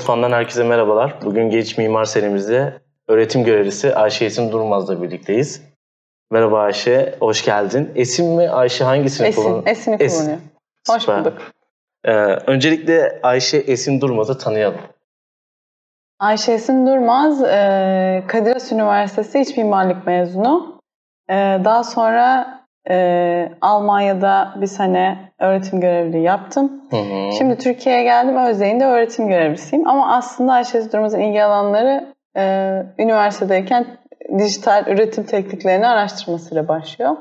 Mutfağı'ndan herkese merhabalar. Bugün Genç Mimar serimizde öğretim görevlisi Ayşe Esin Durmaz'la birlikteyiz. Merhaba Ayşe, hoş geldin. Esin mi Ayşe hangisini Esin, kullan- Esin'i Esin. kullanıyor. Hoş Süper. bulduk. Ee, öncelikle Ayşe Esin Durmaz'ı tanıyalım. Ayşe Esin Durmaz, e, Kadir Has Üniversitesi İç Mimarlık mezunu. E, daha sonra e, Almanya'da bir sene öğretim görevliliği yaptım. Hı hı. Şimdi Türkiye'ye geldim, Özyeğin'de öğretim görevlisiyim. Ama aslında Ayşe Durmaz'ın ilgi alanları e, üniversitedeyken dijital üretim tekniklerini araştırmasıyla başlıyor.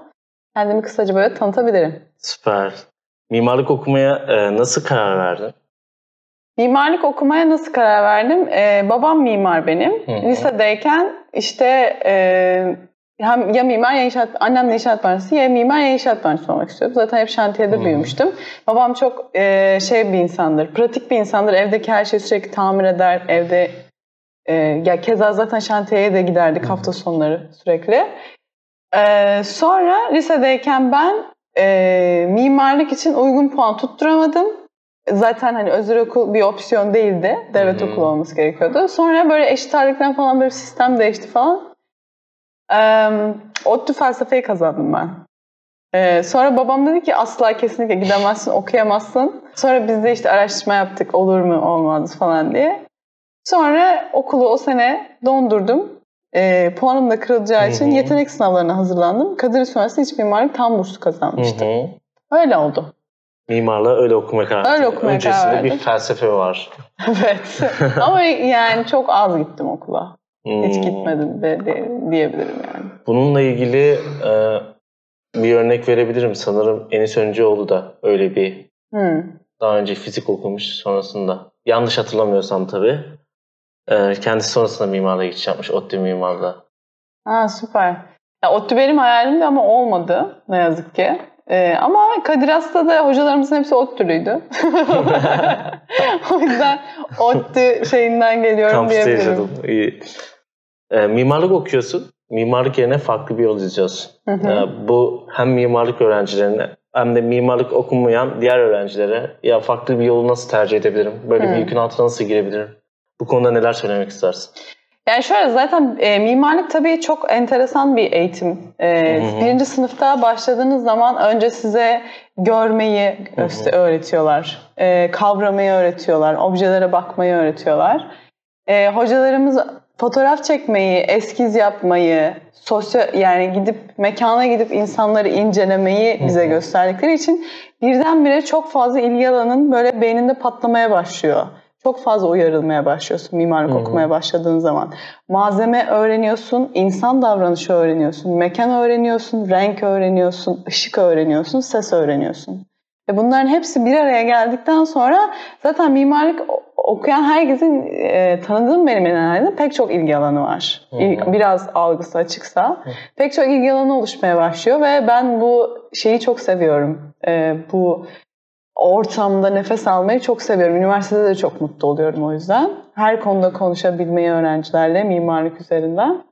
Kendimi kısaca böyle tanıtabilirim. Süper. Mimarlık okumaya e, nasıl karar verdin? Mimarlık okumaya nasıl karar verdim? Ee, babam mimar benim. Hı hı. Lisedeyken işte e, hem ya mimar ya inşaat, annem de inşaat mühendisi ya mimar ya inşaat mühendisi olmak istiyordu. Zaten hep şantiyede hı. büyümüştüm. Babam çok e, şey bir insandır, pratik bir insandır. Evdeki her şeyi sürekli tamir eder. Evde e, ya keza zaten şantiyeye de giderdik hafta sonları sürekli. E, sonra lisedeyken ben e, mimarlık için uygun puan tutturamadım. Zaten hani özel okul bir opsiyon değildi. Devlet hı. okulu olması gerekiyordu. Sonra böyle eşit ağırlıktan falan böyle sistem değişti falan. Ee, ODTÜ felsefeyi kazandım ben. Ee, sonra babam dedi ki asla kesinlikle gidemezsin, okuyamazsın. Sonra biz de işte araştırma yaptık olur mu olmaz falan diye. Sonra okulu o sene dondurdum. Ee, puanım da kırılacağı için Hı hı. yetenek sınavlarına hazırlandım. Kadir Üniversitesi İç Mimarlık tam burslu kazanmıştım. hı. Öyle oldu. Mimarlığa öyle okumaya karar. Öyle okumaya Öncesinde karar bir felsefe var. Evet. Ama yani çok az gittim okula. Hiç Hmm. gitmedim de, de- diyebilirim yani. Bununla ilgili e, bir örnek verebilirim. Sanırım Enis Öncüoğlu da öyle bir Hmm. daha önce fizik okumuş sonrasında. Yanlış hatırlamıyorsam tabii. E, kendisi sonrasında mimarlığa geçiş yapmış. ODTÜ mimarlığa. Ha süper. Ya, ODTÜ benim hayalimdi ama olmadı ne yazık ki. Ee, ama Kadir Has'ta da hocalarımızın hepsi ODTÜ'lüydü. o yüzden ODTÜ şeyinden geliyorum Kampüste diyebilirim. yaşadım. İyi. E, mimarlık okuyorsun. Mimarlık yerine farklı bir yol izliyorsun. Hı hı. E, bu hem mimarlık öğrencilerine hem de mimarlık okumayan diğer öğrencilere ya farklı bir yolu nasıl tercih edebilirim? Böyle Hı. bir yükün altına nasıl girebilirim? Bu konuda neler söylemek istersin? Yani şöyle zaten e, mimarlık tabii çok enteresan bir eğitim. E, Hı hı. birinci sınıfta başladığınız zaman önce size görmeyi Hı öğretiyorlar. E, kavramayı öğretiyorlar. Objelere bakmayı öğretiyorlar. E, hocalarımız fotoğraf çekmeyi, eskiz yapmayı, sosyal yani gidip mekana gidip insanları incelemeyi bize gösterdikleri için birdenbire çok fazla ilgi alanın böyle beyninde patlamaya başlıyor. Çok fazla uyarılmaya başlıyorsun mimarlık Hı hı. okumaya başladığın zaman. Malzeme öğreniyorsun, insan davranışı öğreniyorsun, mekan öğreniyorsun, renk öğreniyorsun, ışık öğreniyorsun, ses öğreniyorsun. Ve bunların hepsi bir araya geldikten sonra zaten mimarlık okuyan herkesin e, tanıdığım benim herhalde pek çok ilgi alanı var. Hı hı. İl- Biraz algısı açıksa. Hı. Pek çok ilgi alanı oluşmaya başlıyor ve ben bu şeyi çok seviyorum. E, bu ortamda nefes almayı çok seviyorum. Üniversitede de çok mutlu oluyorum o yüzden. Her konuda konuşabilmeyi öğrencilerle mimarlık üzerinden.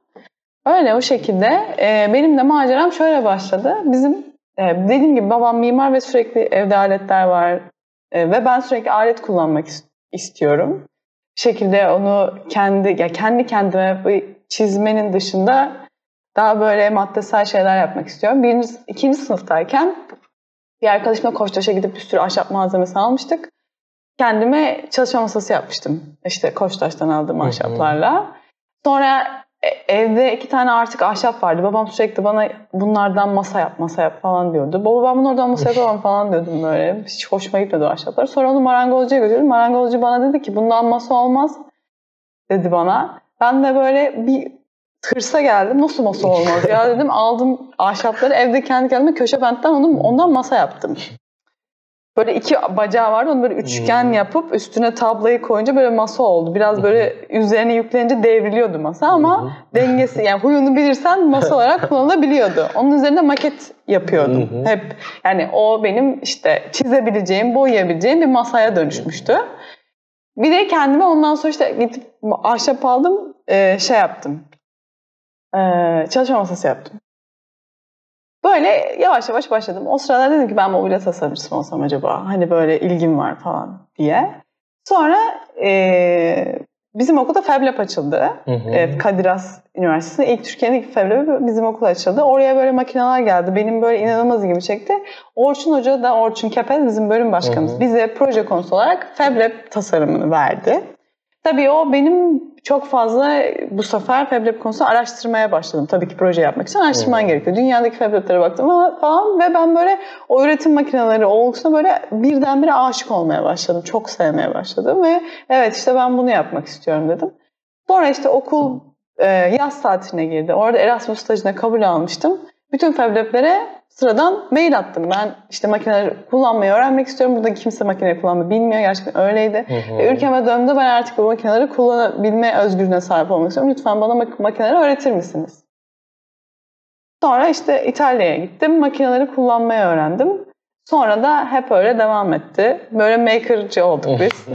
Öyle o şekilde. E, benim de maceram şöyle başladı. Bizim e, dediğim gibi babam mimar ve sürekli evde aletler var. E, ve ben sürekli alet kullanmak is- istiyorum. Bir şekilde onu kendi ya kendi kendime çizmenin dışında daha böyle maddesel şeyler yapmak istiyorum. Birinci, ikinci sınıftayken bir arkadaşımla Koçtaş'a gidip bir sürü ahşap malzemesi almıştık. Kendime çalışma masası yapmıştım. İşte Koçtaş'tan aldığım ahşaplarla. Sonra e- evde iki tane artık ahşap vardı. Babam sürekli bana bunlardan masa yap, masa yap falan diyordu. Baba ben bunlardan masa yapamam falan diyordum böyle. Hiç hoşuma gitmedi o ahşaplar. Sonra onu marangozcuya götürdüm. Marangozcu bana dedi ki bundan masa olmaz dedi bana. Ben de böyle bir hırsa geldim. Nasıl masa olmaz ya dedim. Aldım ahşapları evde kendi kendime köşe bentten onu, ondan masa yaptım. Böyle iki bacağı vardı. Onu böyle üçgen Hmm. yapıp üstüne tablayı koyunca böyle masa oldu. Biraz böyle üzerine yüklenince devriliyordu masa ama hı. dengesi yani huyunu bilirsen masa olarak kullanılabiliyordu. Onun üzerinde maket yapıyordum. Hı. Hep yani o benim işte çizebileceğim, boyayabileceğim bir masaya dönüşmüştü. Bir de kendime ondan sonra işte gidip ahşap aldım, şey yaptım. E, çalışma masası yaptım. Böyle yavaş yavaş başladım. O sırada dedim ki ben mobilya tasarımcısı mı olsam acaba? Hani böyle ilgim var falan diye. Sonra e, bizim okulda FabLab açıldı. Hı hı. E, Kadir Has Üniversitesi'nde ilk Türkiye'nin ilk FabLab bizim okul açıldı. Oraya böyle makineler geldi. Benim böyle inanılmaz ilgimi çekti. Orçun Hoca da Orçun Kepez bizim bölüm başkanımız. Hı hı. Bize proje konusu olarak FabLab tasarımını verdi. Tabii o benim çok fazla bu sefer FabLab konusunda araştırmaya başladım. Tabii ki proje yapmak için araştırman hmm. gerekiyor. Dünyadaki FabLab'lara baktım falan ve ben böyle o üretim makineleri olgusuna böyle birdenbire aşık olmaya başladım. Çok sevmeye başladım ve evet işte ben bunu yapmak istiyorum dedim. Sonra işte okul e, yaz tatiline girdi. Orada Erasmus stajına kabul almıştım. Bütün FabLab'lere sıradan mail attım. Ben işte makineleri kullanmayı öğrenmek istiyorum. Burada kimse makineleri kullanmayı bilmiyor. Gerçekten öyleydi. Hı hı. Ve ülkeme döndü. Ben artık bu makineleri kullanabilme özgürlüğüne sahip olmak istiyorum. Lütfen bana makineleri öğretir misiniz? Sonra işte İtalya'ya gittim. Makineleri kullanmayı öğrendim. Sonra da hep öyle devam etti. Böyle makerci olduk biz.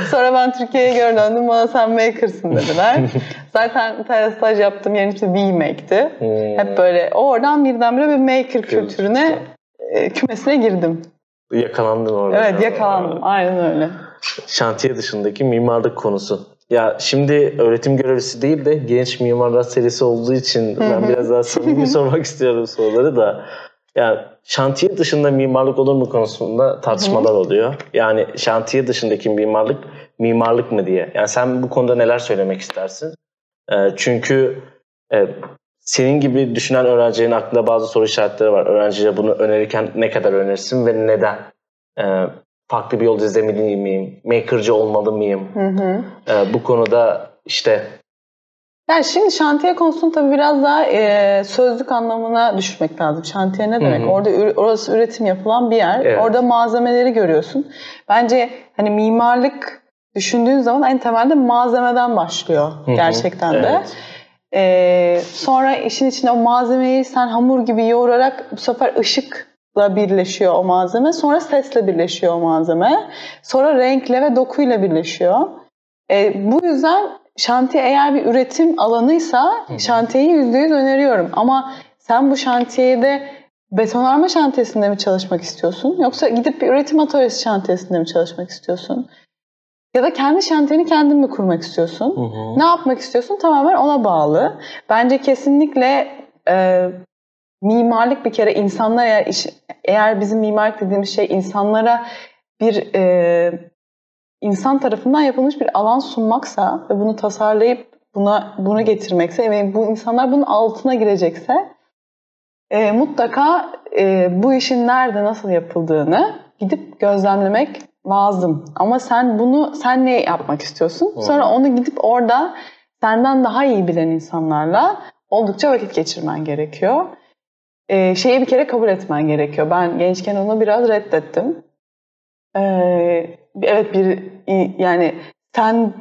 Sonra ben Türkiye'ye geri döndüm. Bana sen makersın dediler. Zaten İtalya staj yaptığım yerin ismi V-Make'ti. Hmm. Hep böyle oradan birdenbire bir maker kültürüne e, kümesine girdim. Yakalandın orada. Evet yakalandım. Aynen öyle. Şantiye dışındaki mimarlık konusu. Ya şimdi öğretim görevlisi değil de genç mimarlar serisi olduğu için ben biraz daha samimi sormak istiyorum soruları da. Yani şantiye dışında mimarlık olur mu konusunda tartışmalar Hı. oluyor. Yani şantiye dışındaki mimarlık mimarlık mı diye. Yani sen bu konuda neler söylemek istersin? E, çünkü e, senin gibi düşünen öğrencilerin aklında bazı soru işaretleri var. Öğrenciye bunu önerirken ne kadar önerirsin ve neden? E, farklı bir yol izlemeli miyim? Makerci olmalı mıyım? Hı hı. E, bu konuda işte yani şimdi şantiye konusunu tabii biraz daha e, sözlük anlamına düşürmek lazım. Şantiye ne demek? Hı hı. Orada orası üretim yapılan bir yer. Evet. Orada malzemeleri görüyorsun. Bence hani mimarlık düşündüğün zaman en temelde malzemeden başlıyor hı hı. gerçekten de. Evet. Ee, sonra işin içine o malzemeyi sen hamur gibi yoğurarak bu sefer ışıkla birleşiyor o malzeme. Sonra sesle birleşiyor o malzeme. Sonra renkle ve dokuyla birleşiyor. Ee, bu yüzden şantiye eğer bir üretim alanıysa şantiyeyi yüzde yüz öneriyorum. Ama sen bu şantiyede betonarme şantiyesinde mi çalışmak istiyorsun? Yoksa gidip bir üretim atölyesi şantiyesinde mi çalışmak istiyorsun? Ya da kendi şantiyeni kendin mi kurmak istiyorsun? Hı hı. Ne yapmak istiyorsun? Tamamen ona bağlı. Bence kesinlikle e, mimarlık bir kere insanlar eğer, iş, eğer bizim mimarlık dediğimiz şey insanlara bir e, insan tarafından yapılmış bir alan sunmaksa ve bunu tasarlayıp buna bunu getirmekse ve bu insanlar bunun altına girecekse e, mutlaka e, bu işin nerede nasıl yapıldığını gidip gözlemlemek lazım. Ama sen bunu sen ne yapmak istiyorsun? Sonra onu gidip orada senden daha iyi bilen insanlarla oldukça vakit geçirmen gerekiyor. Ee, şeyi bir kere kabul etmen gerekiyor. Ben gençken onu biraz reddettim. Ee, evet bir yani sen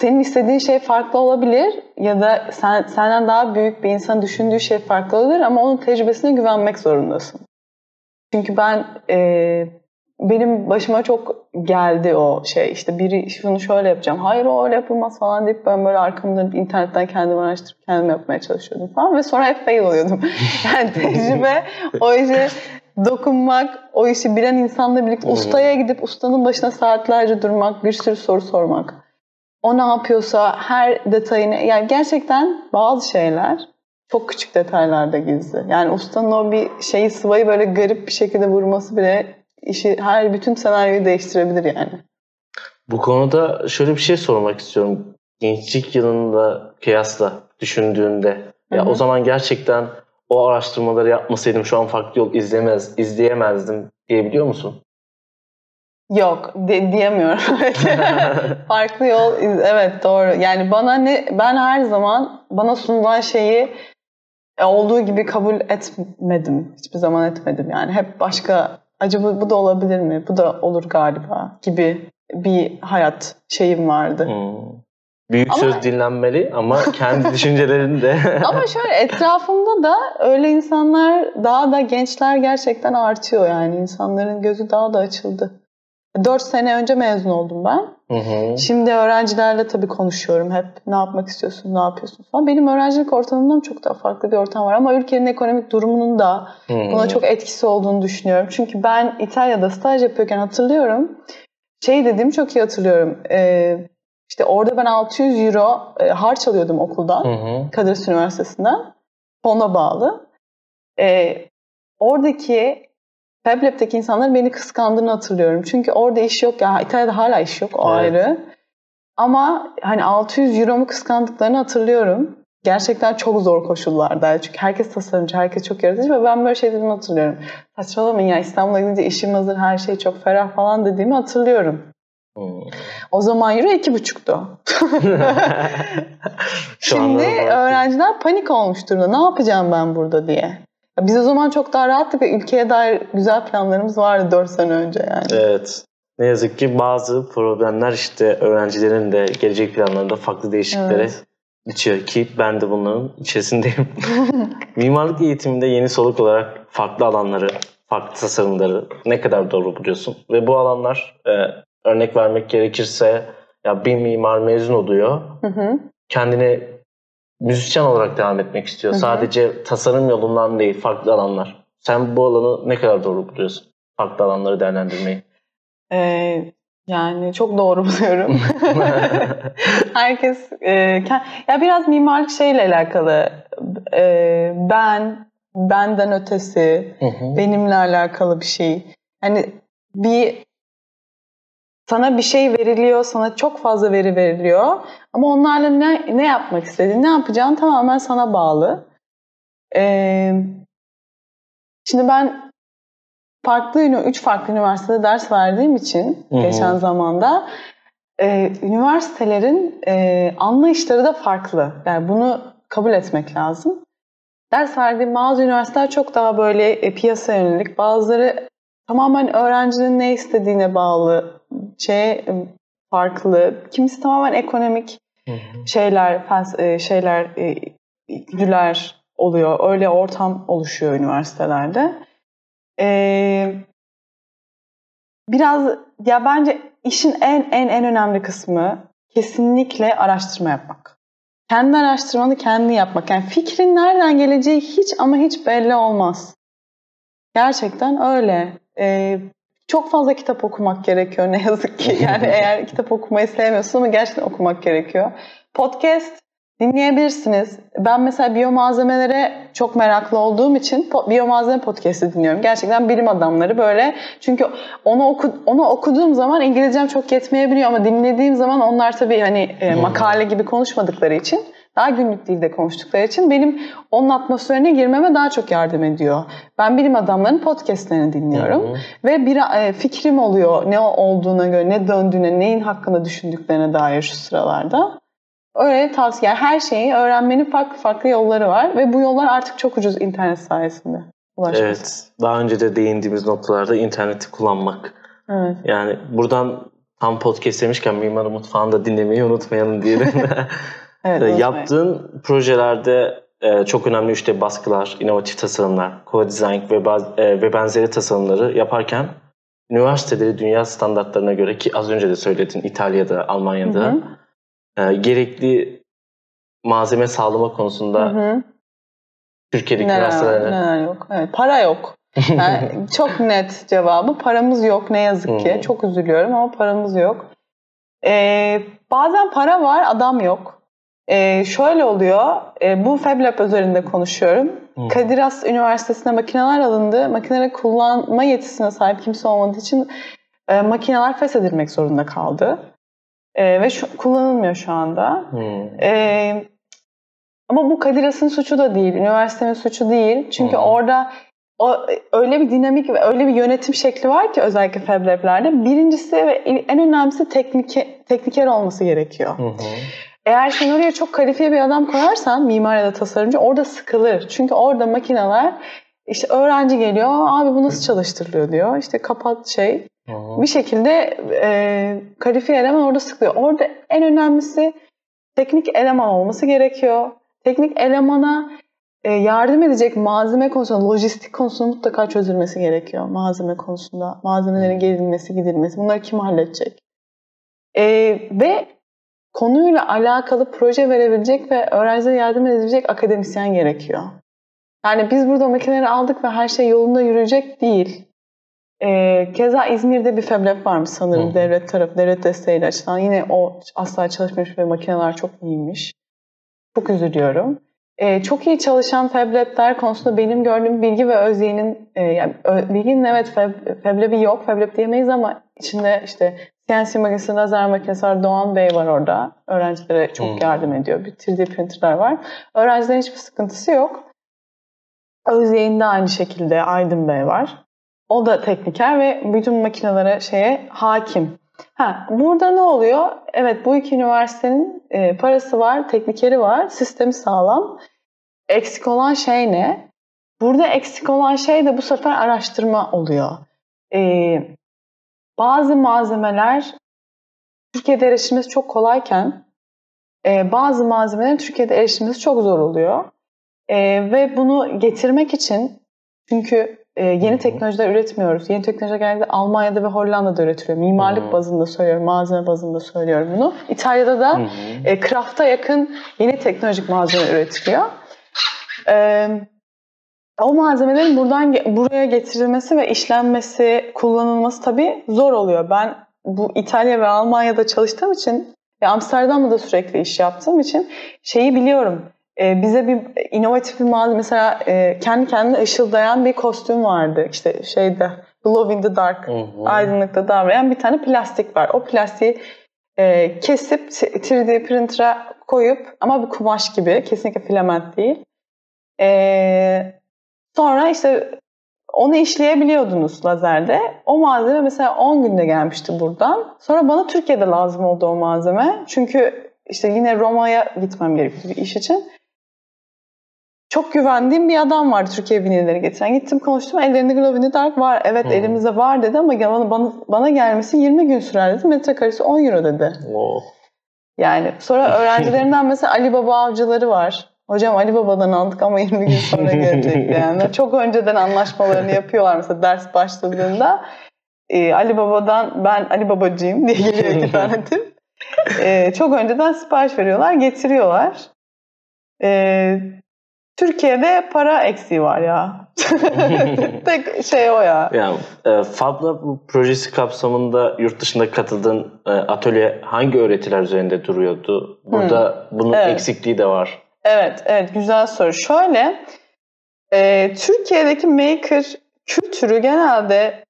senin istediğin şey farklı olabilir ya da sen senden daha büyük bir insan düşündüğü şey farklı olabilir ama onun tecrübesine güvenmek zorundasın. Çünkü ben e, benim başıma çok geldi o şey işte biri şunu şöyle yapacağım hayır o öyle yapılmaz falan deyip ben böyle arkamda internetten kendim araştırıp kendim yapmaya çalışıyordum falan ve sonra hep fail oluyordum. yani tecrübe o işi dokunmak, o işi bilen insanla birlikte ustaya gidip ustanın başına saatlerce durmak, bir sürü soru sormak. O ne yapıyorsa her detayını, yani gerçekten bazı şeyler çok küçük detaylarda gizli. Yani ustanın o bir şeyi sıvayı böyle garip bir şekilde vurması bile işi her bütün senaryoyu değiştirebilir yani. Bu konuda şöyle bir şey sormak istiyorum. Gençlik yılında kıyasla düşündüğünde ya Hı-hı. o zaman gerçekten o araştırmaları yapmasaydım şu an farklı yol izlemez, izleyemezdim diyebiliyor musun? Yok de, diyemiyorum. farklı yol evet doğru. Yani bana ne ben her zaman bana sunulan şeyi e, olduğu gibi kabul etmedim. Hiçbir zaman etmedim yani. Hep başka acaba bu da olabilir mi? Bu da olur galiba gibi bir hayat şeyim vardı. Hmm. Büyük ama, söz dinlenmeli ama kendi düşüncelerini de. ama şöyle etrafımda da öyle insanlar daha da gençler gerçekten artıyor yani. insanların gözü daha da açıldı. Dört sene önce mezun oldum ben. Hı hı. Şimdi öğrencilerle tabii konuşuyorum hep. Ne yapmak istiyorsun, ne yapıyorsun falan. Benim öğrencilik ortamımdan çok daha farklı bir ortam var. Ama ülkenin ekonomik durumunun da hı. buna çok etkisi olduğunu düşünüyorum. Çünkü ben İtalya'da staj yapıyorken hatırlıyorum. şey dediğimi çok iyi hatırlıyorum. E, işte orada ben 600 euro e, harç alıyordum okuldan. Hı hı. Kadir Üniversitesi'nden. Fona bağlı. E, oradaki Fab Lab'deki insanların beni kıskandığını hatırlıyorum. Çünkü orada iş yok. ya İtalya'da hala iş yok. O Evet. ayrı. Ama hani 600 euromu kıskandıklarını hatırlıyorum. Gerçekten çok zor koşullarda. Çünkü herkes tasarımcı, herkes çok yaratıcı ve ben böyle şey dediğimi hatırlıyorum. Saçmalamayın ya İstanbul'a gidince işim hazır, her şey çok ferah falan dediğimi hatırlıyorum. O zaman euro iki buçuktu. Şimdi öğrenciler panik olmuş durumda. Ne yapacağım ben burada diye. Biz o zaman çok daha rahattık ve ülkeye dair güzel planlarımız vardı 4 sene önce yani. Evet. Ne yazık ki bazı problemler işte öğrencilerin de gelecek planlarında farklı değişikliklere Evet. içiyor ki ben de bunların içerisindeyim. Mimarlık eğitiminde yeni soluk olarak farklı alanları, farklı tasarımları ne kadar doğru buluyorsun? Ve bu alanlar e, örnek vermek gerekirse ya bir mimar mezun oluyor, Hı hı. kendini müzisyen olarak devam etmek istiyor. Hı hı. Sadece tasarım yolundan değil, farklı alanlar. Sen bu alanı ne kadar doğru buluyorsun? Farklı alanları değerlendirmeyi. Ee, yani çok doğru buluyorum. Herkes e, ya biraz mimarlık şeyle alakalı. Ee, ben, benden ötesi, Hı hı. benimle alakalı bir şey. Hani bir sana bir şey veriliyor, sana çok fazla veri veriliyor. Ama onlarla ne, ne yapmak istediğin, ne yapacağın tamamen sana bağlı. Ee, şimdi ben farklı, üç farklı üniversitede ders verdiğim için Hı hı. geçen zamanda e, üniversitelerin e, anlayışları da farklı. Yani bunu kabul etmek lazım. Ders verdiğim bazı üniversiteler çok daha böyle e, piyasa yönelik. Bazıları tamamen öğrencinin ne istediğine bağlı şey e, farklı. Kimisi tamamen ekonomik şeyler, e, şeyler, e, güdüler oluyor. Öyle ortam oluşuyor üniversitelerde. Ee, biraz ya bence işin en en en önemli kısmı kesinlikle araştırma yapmak. Kendi araştırmanı kendi yapmak. Yani fikrin nereden geleceği hiç ama hiç belli olmaz. Gerçekten öyle. Ee, çok fazla kitap okumak gerekiyor ne yazık ki. Yani eğer kitap okumayı sevmiyorsun ama gerçekten okumak gerekiyor. Podcast dinleyebilirsiniz. Ben mesela biyomalzemelere çok meraklı olduğum için biyomalzeme podcast'i dinliyorum. Gerçekten bilim adamları böyle. Çünkü onu oku, onu okuduğum zaman İngilizcem çok yetmeyebiliyor ama dinlediğim zaman onlar tabii hani e, Hmm. makale gibi konuşmadıkları için daha günlük dilde konuştukları için benim onun atmosferine girmeme daha çok yardım ediyor. Ben bilim adamlarının podcastlerini dinliyorum. Hı hı. Ve bir e, fikrim oluyor ne olduğuna göre, ne döndüğüne, neyin hakkında düşündüklerine dair şu sıralarda. Öyle tavsiye. Yani her şeyi öğrenmenin farklı farklı yolları var ve bu yollar artık çok ucuz internet sayesinde ulaşması. Evet. Daha önce de değindiğimiz noktalarda interneti kullanmak. Evet. Yani buradan tam podcast demişken Mimarı Mutfağı'nda dinlemeyi unutmayalım diyelim. Evet, unutmayın. Yaptığın projelerde e, çok önemli işte baskılar, inovatif tasarımlar, co-design ve, baz- e, ve benzeri tasarımları yaparken üniversiteleri dünya standartlarına göre ki az önce de söyledin İtalya'da, Almanya'da Hı hı. e, gerekli malzeme sağlama konusunda Hı hı. Türkiye'deki Neler, üniversitelerine neler yok. Evet, para yok. Yani çok net cevabı. Paramız yok ne yazık ki. Hı. Çok üzülüyorum ama paramız yok. Ee, bazen para var, adam yok. Ee, şöyle oluyor. e, bu Fab Lab üzerinde konuşuyorum. Hı. Kadir Has Üniversitesi'ne makineler alındı. Makineleri kullanma yetisine sahip kimse olmadığı için e, makineler feshedilmek zorunda kaldı. E, ve şu, kullanılmıyor şu anda. Hmm. Ee, ama bu Kadir Has'ın suçu da değil, üniversitenin suçu değil. Çünkü Hı. orada o, öyle bir dinamik ve öyle bir yönetim şekli var ki özellikle Fab Lab'lerde. Birincisi ve en önemlisi teknike, tekniker olması gerekiyor. Hı hı. Eğer sen oraya çok kalifiye bir adam koyarsan, mimar ya da tasarımcı orada sıkılır. Çünkü orada makineler işte öğrenci geliyor, abi bu nasıl çalıştırılıyor diyor. İşte kapat şey. Hı. Bir şekilde e, kalifiye eleman orada sıkılıyor. Orada en önemlisi teknik eleman olması gerekiyor. Teknik elemana e, yardım edecek malzeme konusunda, lojistik konusunda mutlaka çözülmesi gerekiyor. Malzeme konusunda, malzemelerin gelinmesi, gidilmesi. Bunları kim halledecek? E, ve konuyla alakalı proje verebilecek ve öğrencilere yardım edebilecek akademisyen gerekiyor. Yani biz burada makineleri aldık ve her şey yolunda yürüyecek değil. E, keza İzmir'de bir FabLab varmış sanırım Hı. devlet tarafı, devlet desteğiyle açılan. Yine o asla çalışmamış ve makineler çok iyiymiş. Çok üzülüyorum. E, çok iyi çalışan FabLab'ler konusunda benim gördüğüm Bilgi ve Özyeğin'in, e, yani Bilgi'nin evet FabLab'i yok, FabLab diyemeyiz ama içinde işte CNC makinesi, lazer makinesi var, Doğan Bey var orada. Öğrencilere çok Hmm. yardım ediyor. Bir 3D printerler var. Öğrencilerin hiçbir sıkıntısı yok. Özyeğin'de aynı şekilde Aydın Bey var. O da tekniker ve bütün makinelere şeye hakim. Ha, burada ne oluyor? Evet bu iki üniversitenin e, parası var, teknikeri var, sistemi sağlam. Eksik olan şey ne? Burada eksik olan şey de bu sefer araştırma oluyor. E, bazı malzemeler Türkiye'de erişilmesi çok kolayken e, bazı malzemelerin Türkiye'de erişilmesi çok zor oluyor. E, ve bunu getirmek için çünkü e, yeni teknolojiler üretmiyoruz. Yeni teknolojiler genelde Almanya'da ve Hollanda'da üretiliyor. Mimarlık Hı. bazında söylüyorum, malzeme bazında söylüyorum bunu. İtalya'da da Hı hı. e, craft'a yakın yeni teknolojik malzeme üretiliyor. E, o malzemelerin buradan buraya getirilmesi ve işlenmesi, kullanılması tabii zor oluyor. Ben bu İtalya ve Almanya'da çalıştığım için ve Amsterdam'da da sürekli iş yaptığım için şeyi biliyorum. E, bize bir inovatif bir malzeme mesela e, kendi kendine ışıldayan bir kostüm vardı. İşte şeyde Glow in the Dark hı. aydınlıkta davrayan bir tane plastik var. O plastiği e, kesip t- 3D printer'a koyup ama bir kumaş gibi kesinlikle filament değil. E, sonra işte onu işleyebiliyordunuz lazerde. O malzeme mesela 10 günde gelmişti buradan. Sonra bana Türkiye'de lazım oldu o malzeme. Çünkü işte yine Roma'ya gitmem gerekiyordu bir iş için. Çok güvendiğim bir adam vardı Türkiye vinileri getiren. Gittim konuştum. Ellerinde Glow in the Dark var. Evet Hmm. elimizde var dedi ama bana, bana, gelmesi 20 gün sürer dedi. Metrekaresi 10 euro dedi. Oh. Yani sonra öğrencilerinden mesela Ali Baba avcıları var. Hocam Ali Baba'dan aldık ama 20 gün sonra gelecek yani. Çok önceden anlaşmalarını yapıyorlar mesela ders başladığında. Ee, Ali Baba'dan ben Ali Babacıyım diye geliyor iki tane tip. Ee, çok önceden sipariş veriyorlar, getiriyorlar. Ee, Türkiye'de para eksiği var ya. Tek şey o ya. Yani e, Fab Lab bu projesi kapsamında yurt dışında katıldığın e, atölye hangi öğretiler üzerinde duruyordu? Burada bunun Evet. eksikliği de var. Evet, evet güzel soru. Şöyle, e, Türkiye'deki maker kültürü genelde,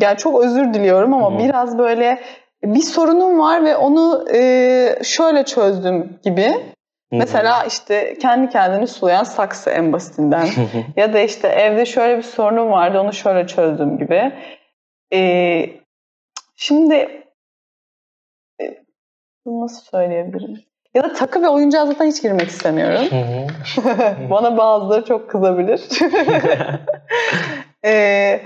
yani çok özür diliyorum ama Hı. biraz böyle bir sorunum var ve onu e, şöyle çözdüm gibi. Mesela işte kendi kendini sulayan saksı en basitinden. ya da işte evde şöyle bir sorunum vardı onu şöyle çözdüm gibi. E, şimdi e, bunu nasıl söyleyebilirim? Ya da takı ve oyuncağa zaten hiç girmek istemiyorum. Bana bazıları çok kızabilir. Ee,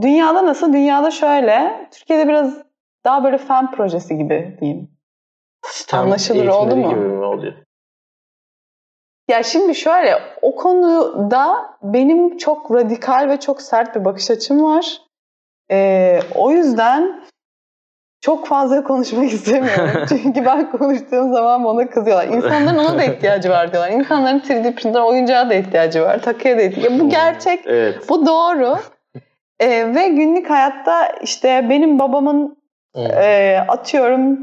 dünyada nasıl? Dünyada şöyle. Türkiye'de biraz daha böyle fen projesi gibi diyeyim. STEM Anlaşılır oldu mu? gibi mi oluyor? Ya şimdi şöyle o konuda benim çok radikal ve çok sert bir bakış açım var. Ee, o yüzden çok fazla konuşmak istemiyorum. Çünkü ben konuştuğum zaman bana kızıyorlar. İnsanların ona da ihtiyacı var diyorlar. İnsanların 3D printer oyuncağa da ihtiyacı var. Takıya da ihtiyacı Bu gerçek. Evet. Bu doğru. Ee, ve günlük hayatta işte benim babamın Hı. e, atıyorum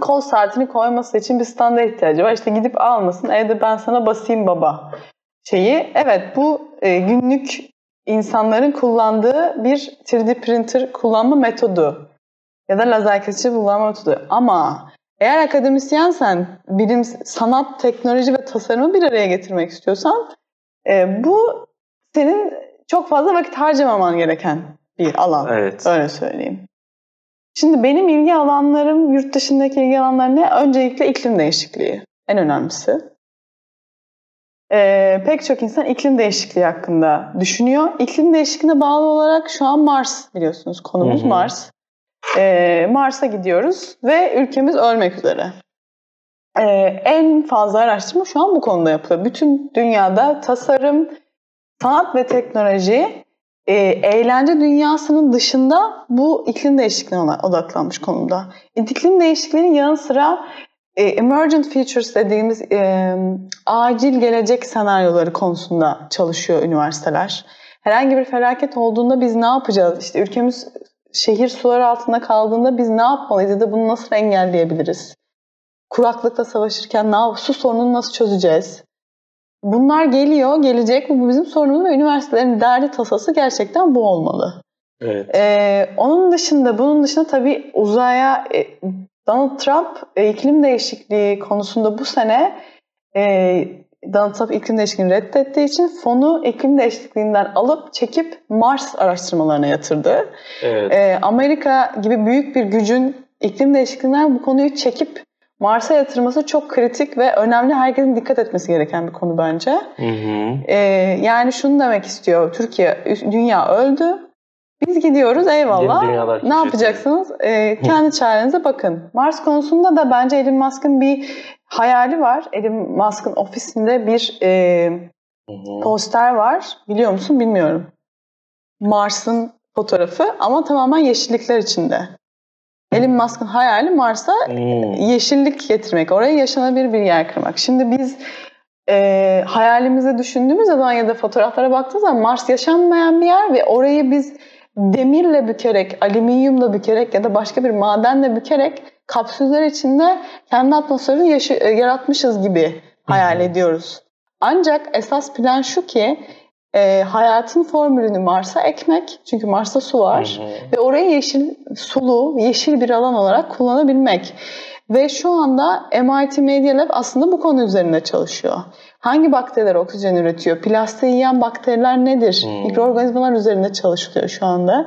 kol saatini koyması için bir standa ihtiyacı var. İşte gidip almasın. Evde ben sana basayım baba şeyi. Evet bu e, günlük insanların kullandığı bir 3D printer kullanma metodu. Ya da kesici kullanma metodu. Ama eğer akademisyensen bilim, sanat, teknoloji ve tasarımı bir araya getirmek istiyorsan e, bu senin çok fazla vakit harcamaman gereken bir alan. Evet. Öyle söyleyeyim. Şimdi benim ilgi alanlarım, yurt dışındaki ilgi alanlar ne? Öncelikle iklim değişikliği. En önemlisi. Ee, pek çok insan iklim değişikliği hakkında düşünüyor. İklim değişikliğine bağlı olarak şu an Mars biliyorsunuz. Konumuz Hı hı. Mars. Ee, Mars'a gidiyoruz ve ülkemiz ölmek üzere. Ee, en fazla araştırma şu an bu konuda yapılıyor. Bütün dünyada tasarım, sanat ve teknoloji e, eğlence dünyasının dışında bu iklim değişikliğine odaklanmış konumda. İklim değişikliğinin yanı sıra e, emergent futures dediğimiz e, acil gelecek senaryoları konusunda çalışıyor üniversiteler. Herhangi bir felaket olduğunda biz ne yapacağız? İşte ülkemiz şehir sular altında kaldığında biz ne yapmalıyız ya da bunu nasıl engelleyebiliriz? Kuraklıkla savaşırken ne yap su sorununu nasıl çözeceğiz? Bunlar geliyor, gelecek. Bu bizim sorunumuz ve üniversitelerin derdi tasası gerçekten bu olmalı. Evet. Ee, onun dışında, bunun dışında tabii uzaya e, Donald Trump e, iklim değişikliği konusunda bu sene e, Donald Trump iklim değişikliğini reddettiği için fonu iklim değişikliğinden alıp çekip Mars araştırmalarına yatırdı. Evet. E, Amerika gibi büyük bir gücün iklim değişikliğinden bu konuyu çekip Mars'a yatırması çok kritik ve önemli. Herkesin dikkat etmesi gereken bir konu bence. Hı hı. Ee, yani şunu demek istiyor. Türkiye, dünya öldü. Biz gidiyoruz eyvallah. Ne yapacaksınız? Ee, kendi çarenize bakın. Mars konusunda da bence Elon Musk'ın bir hayali var. Elon Musk'ın ofisinde bir e, poster var. Biliyor musun bilmiyorum. Mars'ın fotoğrafı ama tamamen yeşillikler içinde. Elon Musk'ın hayali Mars'a Hmm. yeşillik getirmek, oraya yaşanabilir bir yer kırmak. Şimdi biz e, hayalimizi düşündüğümüz zaman ya da fotoğraflara baktığımız zaman Mars yaşanmayan bir yer ve orayı biz demirle bükerek, alüminyumla bükerek ya da başka bir madenle bükerek kapsüller içinde kendi atmosferini yaşı- e, yaratmışız gibi hayal ediyoruz. Ancak esas plan şu ki e, hayatın formülünü Mars'a ekmek. Çünkü Mars'ta su var ve orayı yeşil, sulu, yeşil bir alan olarak kullanabilmek. Ve şu anda MIT Media Lab aslında bu konu üzerinde çalışıyor. Hangi bakteriler oksijen üretiyor? Plastiği yiyen bakteriler nedir? Hmm. Mikroorganizmalar üzerinde çalışılıyor şu anda.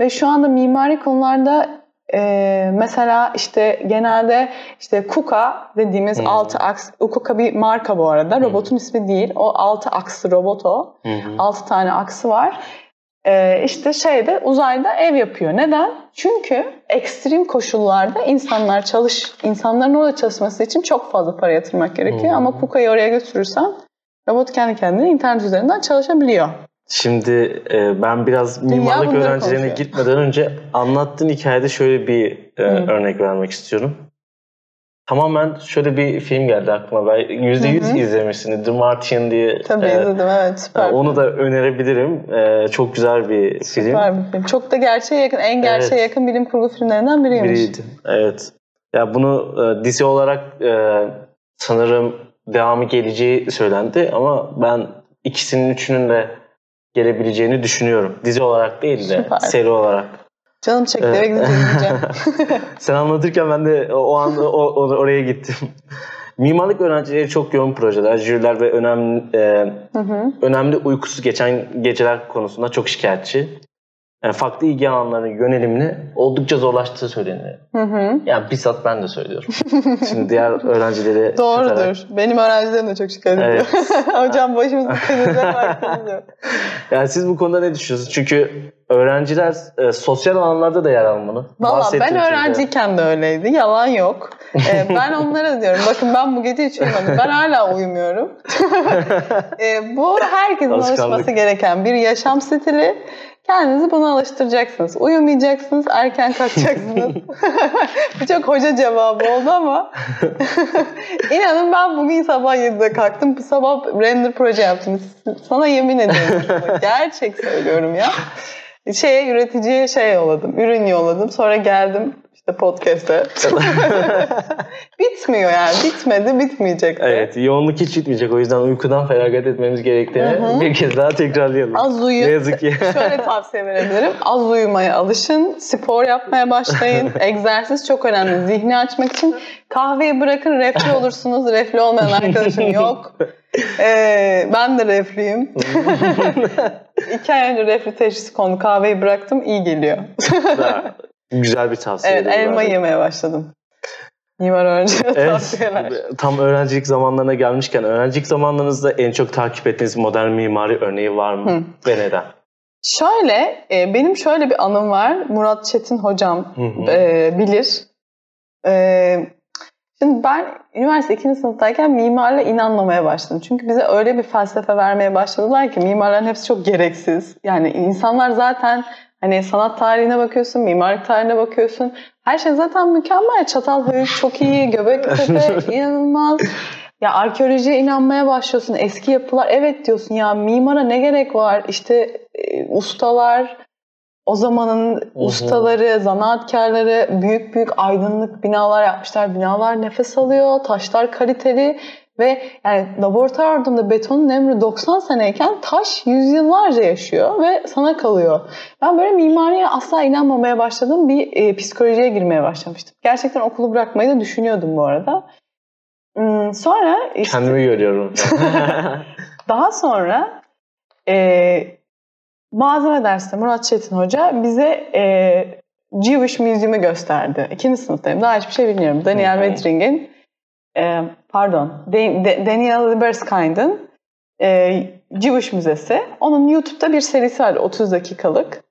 Ve şu anda mimari konularda e, mesela işte genelde işte KUKA dediğimiz Hmm. altı aks, KUKA bir marka bu arada. Robotun ismi değil. O altı akslı robot o. Hı. 6 tane aksı var. Ee, işte şeyde uzayda ev yapıyor. Neden? Çünkü ekstrem koşullarda insanlar çalış insanların orada çalışması için çok fazla para yatırmak gerekiyor. Hmm. Ama KUKA'yı oraya götürürsen robot kendi kendine internet üzerinden çalışabiliyor. Şimdi e, ben biraz mimarlık öğrencilerine konuşuyor. gitmeden önce anlattığın hikayede şöyle bir e, Hı. örnek vermek istiyorum. Tamamen şöyle bir film geldi aklıma. Ben yüzde yüz Hı hı. izlemişsin. The Martian diye. Tabii e, izledim evet süper. Onu da önerebilirim. E, çok güzel bir film. Süper bir film. Çok da gerçeğe yakın, en gerçeğe Evet. yakın bilim kurgu filmlerinden biriymiş. Biriydi. Evet. Ya bunu e, dizi olarak e, sanırım devamı geleceği söylendi ama ben ikisinin üçünün de gelebileceğini düşünüyorum. Dizi olarak değil de Süper. seri olarak. Canım çekti eve gidince izleyeceğim. Sen anlatırken ben de o an o, o- oraya gittim. Mimarlık öğrencileri çok yoğun projeler, jüriler ve önemli e, Hı hı. önemli uykusuz geçen geceler konusunda çok şikayetçi. Yani farklı ilgi alanlarının yönelimini oldukça zorlaştığı söyleniyor. Hı hı. Yani bizzat ben de söylüyorum. Şimdi diğer öğrencileri Doğrudur. Benim öğrencilerim de çok şikayet ediyor. Evet. Hocam temizle vaktimiz yok. Yani siz bu konuda ne düşünüyorsunuz? Çünkü öğrenciler e, sosyal alanlarda da yer almalı. Valla ben öğrenciyken de öyleydi. Yalan yok. Ee, ben onlara diyorum. Bakın ben bu gece hiç uyumadım. Ben hala uyumuyorum. Ee, bu herkesin alışması gereken bir yaşam stili. Kendinizi buna alıştıracaksınız. Uyumayacaksınız, erken kalkacaksınız. Bu çok hoca cevabı oldu ama inanın ben bugün sabah 7'de kalktım. Bu sabah render proje yaptım. Sana yemin ediyorum. Gerçek söylüyorum ya. Şeye üreticiye şey yolladım. Ürün yolladım. Sonra geldim işte podcast'e. Bitmiyor yani. Bitmedi, bitmeyecek. de. Evet, yoğunluk hiç bitmeyecek. O yüzden uykudan feragat etmemiz gerektiğini Hı hı. bir kez daha tekrarlayalım. Az Ne uyuyun. yazık ki. Şöyle tavsiye verebilirim. Az uyumaya alışın. Spor yapmaya başlayın. Egzersiz çok önemli. Zihni açmak için. Kahveyi bırakın reflü olursunuz. Reflü olmayan arkadaşım yok. Ee, ben de reflüyüm. İki ay önce reflü teşhisi kondu. Kahveyi bıraktım. iyi geliyor. Güzel bir tavsiye. evet elma yemeye başladım. Mimar öğrencilere Evet, tavsiyeler. tam öğrencilik zamanlarına gelmişken öğrencilik zamanlarınızda en çok takip ettiğiniz modern mimari örneği var mı? Hı. Ve neden? Şöyle, e, benim şöyle bir anım var. Murat Çetin hocam Hı hı. e, bilir. E, şimdi ben üniversite 2. sınıftayken mimarla inanmamaya başladım. Çünkü bize öyle bir felsefe vermeye başladılar ki mimarların hepsi çok gereksiz. Yani insanlar zaten hani sanat tarihine bakıyorsun, mimarlık tarihine bakıyorsun. Her şey zaten mükemmel. Çatalhöyük çok iyi, Göbektepe inanılmaz. Ya arkeolojiye inanmaya başlıyorsun. Eski yapılar evet diyorsun ya mimara ne gerek var? İşte e, ustalar, o zamanın hı. ustaları, zanaatkarları büyük büyük aydınlık binalar yapmışlar. Binalar nefes alıyor, taşlar kaliteli ve yani laboratuvar ortamında betonun ömrü 90 seneyken taş yüzyıllarca yaşıyor ve sana kalıyor. Ben böyle mimariye asla inanmamaya başladım. Bir e, psikolojiye girmeye başlamıştım. Gerçekten okulu bırakmayı da düşünüyordum bu arada. Hmm, sonra işte Kendimi görüyorum. daha sonra e, malzeme dersinde Murat Çetin Hoca bize e, Jewish Museum'u gösterdi. İkinci sınıftayım. Daha hiçbir şey bilmiyorum. Daniel. Wedring'in e, pardon Da- Da- Daniel Liberskynd'ın e, Jewish Müzesi. Onun YouTube'da bir serisi var 30 dakikalık.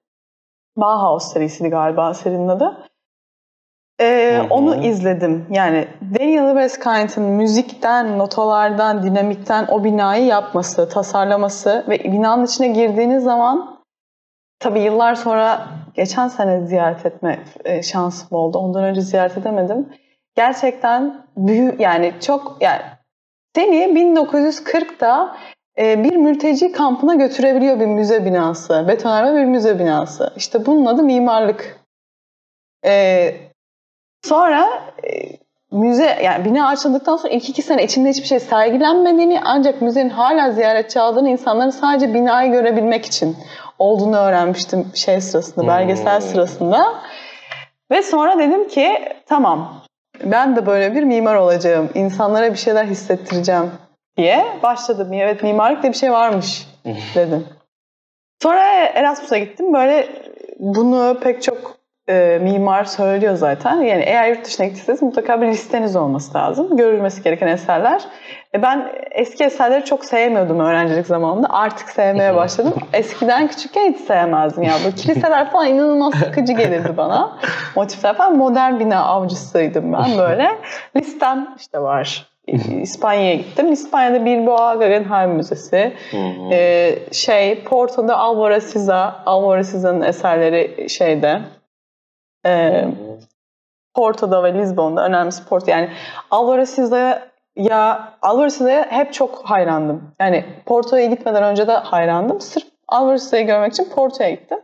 Bauhaus serisiydi galiba serinin adı. E, Hı hı. onu izledim. Yani Daniel Liberskynd'ın müzikten, notalardan, dinamikten o binayı yapması, tasarlaması ve binanın içine girdiğiniz zaman tabii yıllar sonra geçen sene ziyaret etme e, şansım oldu. Ondan önce ziyaret edemedim. Gerçekten büyük yani çok yani seni 1940'da e, bir mülteci kampına götürebiliyor bir müze binası. Betonarme bir müze binası. İşte bunun adı mimarlık. E, sonra e, müze yani bina açıldıktan sonra ilk iki sene içinde hiçbir şey sergilenmediğini ancak müzenin hala ziyaretçi aldığını insanların sadece binayı görebilmek için olduğunu öğrenmiştim şey sırasında, belgesel Hmm. sırasında. Ve sonra dedim ki tamam ben de böyle bir mimar olacağım. İnsanlara bir şeyler hissettireceğim diye başladım. Evet mimarlık diye bir şey varmış dedim. Sonra Erasmus'a gittim. Böyle bunu pek çok e, mimar söylüyor zaten. Yani eğer yurt dışına gittiyseniz mutlaka bir listeniz olması lazım. Görülmesi gereken eserler. E, ben eski eserleri çok sevmiyordum öğrencilik zamanında. Artık sevmeye başladım. Eskiden küçükken hiç sevmezdim ya. Böyle kiliseler falan inanılmaz sıkıcı gelirdi bana. Motifler falan. Modern bina avcısıydım ben böyle. Listem işte var. İspanya'ya gittim. İspanya'da Bilbao Guggenheim Müzesi. Ee, şey Porto'da Alvaro Siza, Alvaro Siza'nın eserleri şeyde e, Porto'da ve Lizbon'da önemlisi Porto. Yani Alvaro Siza'ya ya Alvaro Siza'ya hep çok hayrandım. Yani Porto'ya gitmeden önce de hayrandım. Sırf Alvaro Siza'yı görmek için Porto'ya gittim.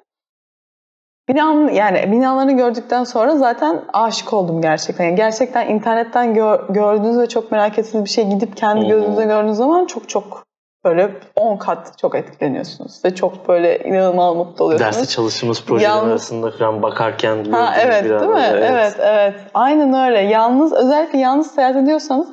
Binanın, yani binalarını gördükten sonra zaten aşık oldum gerçekten. Yani gerçekten internetten gör, gördüğünüz ve çok merak ettiğiniz bir şey gidip kendi gözünüzle gördüğünüz zaman çok çok böyle 10 kat çok etkileniyorsunuz. Ve çok böyle inanılmaz mutlu oluyorsunuz. Derste çalıştığımız projelerin Yalnız- arasında falan bakarken Ha evet bir değil mi? Evet. evet Aynen öyle. Yalnız özellikle yalnız seyahat ediyorsanız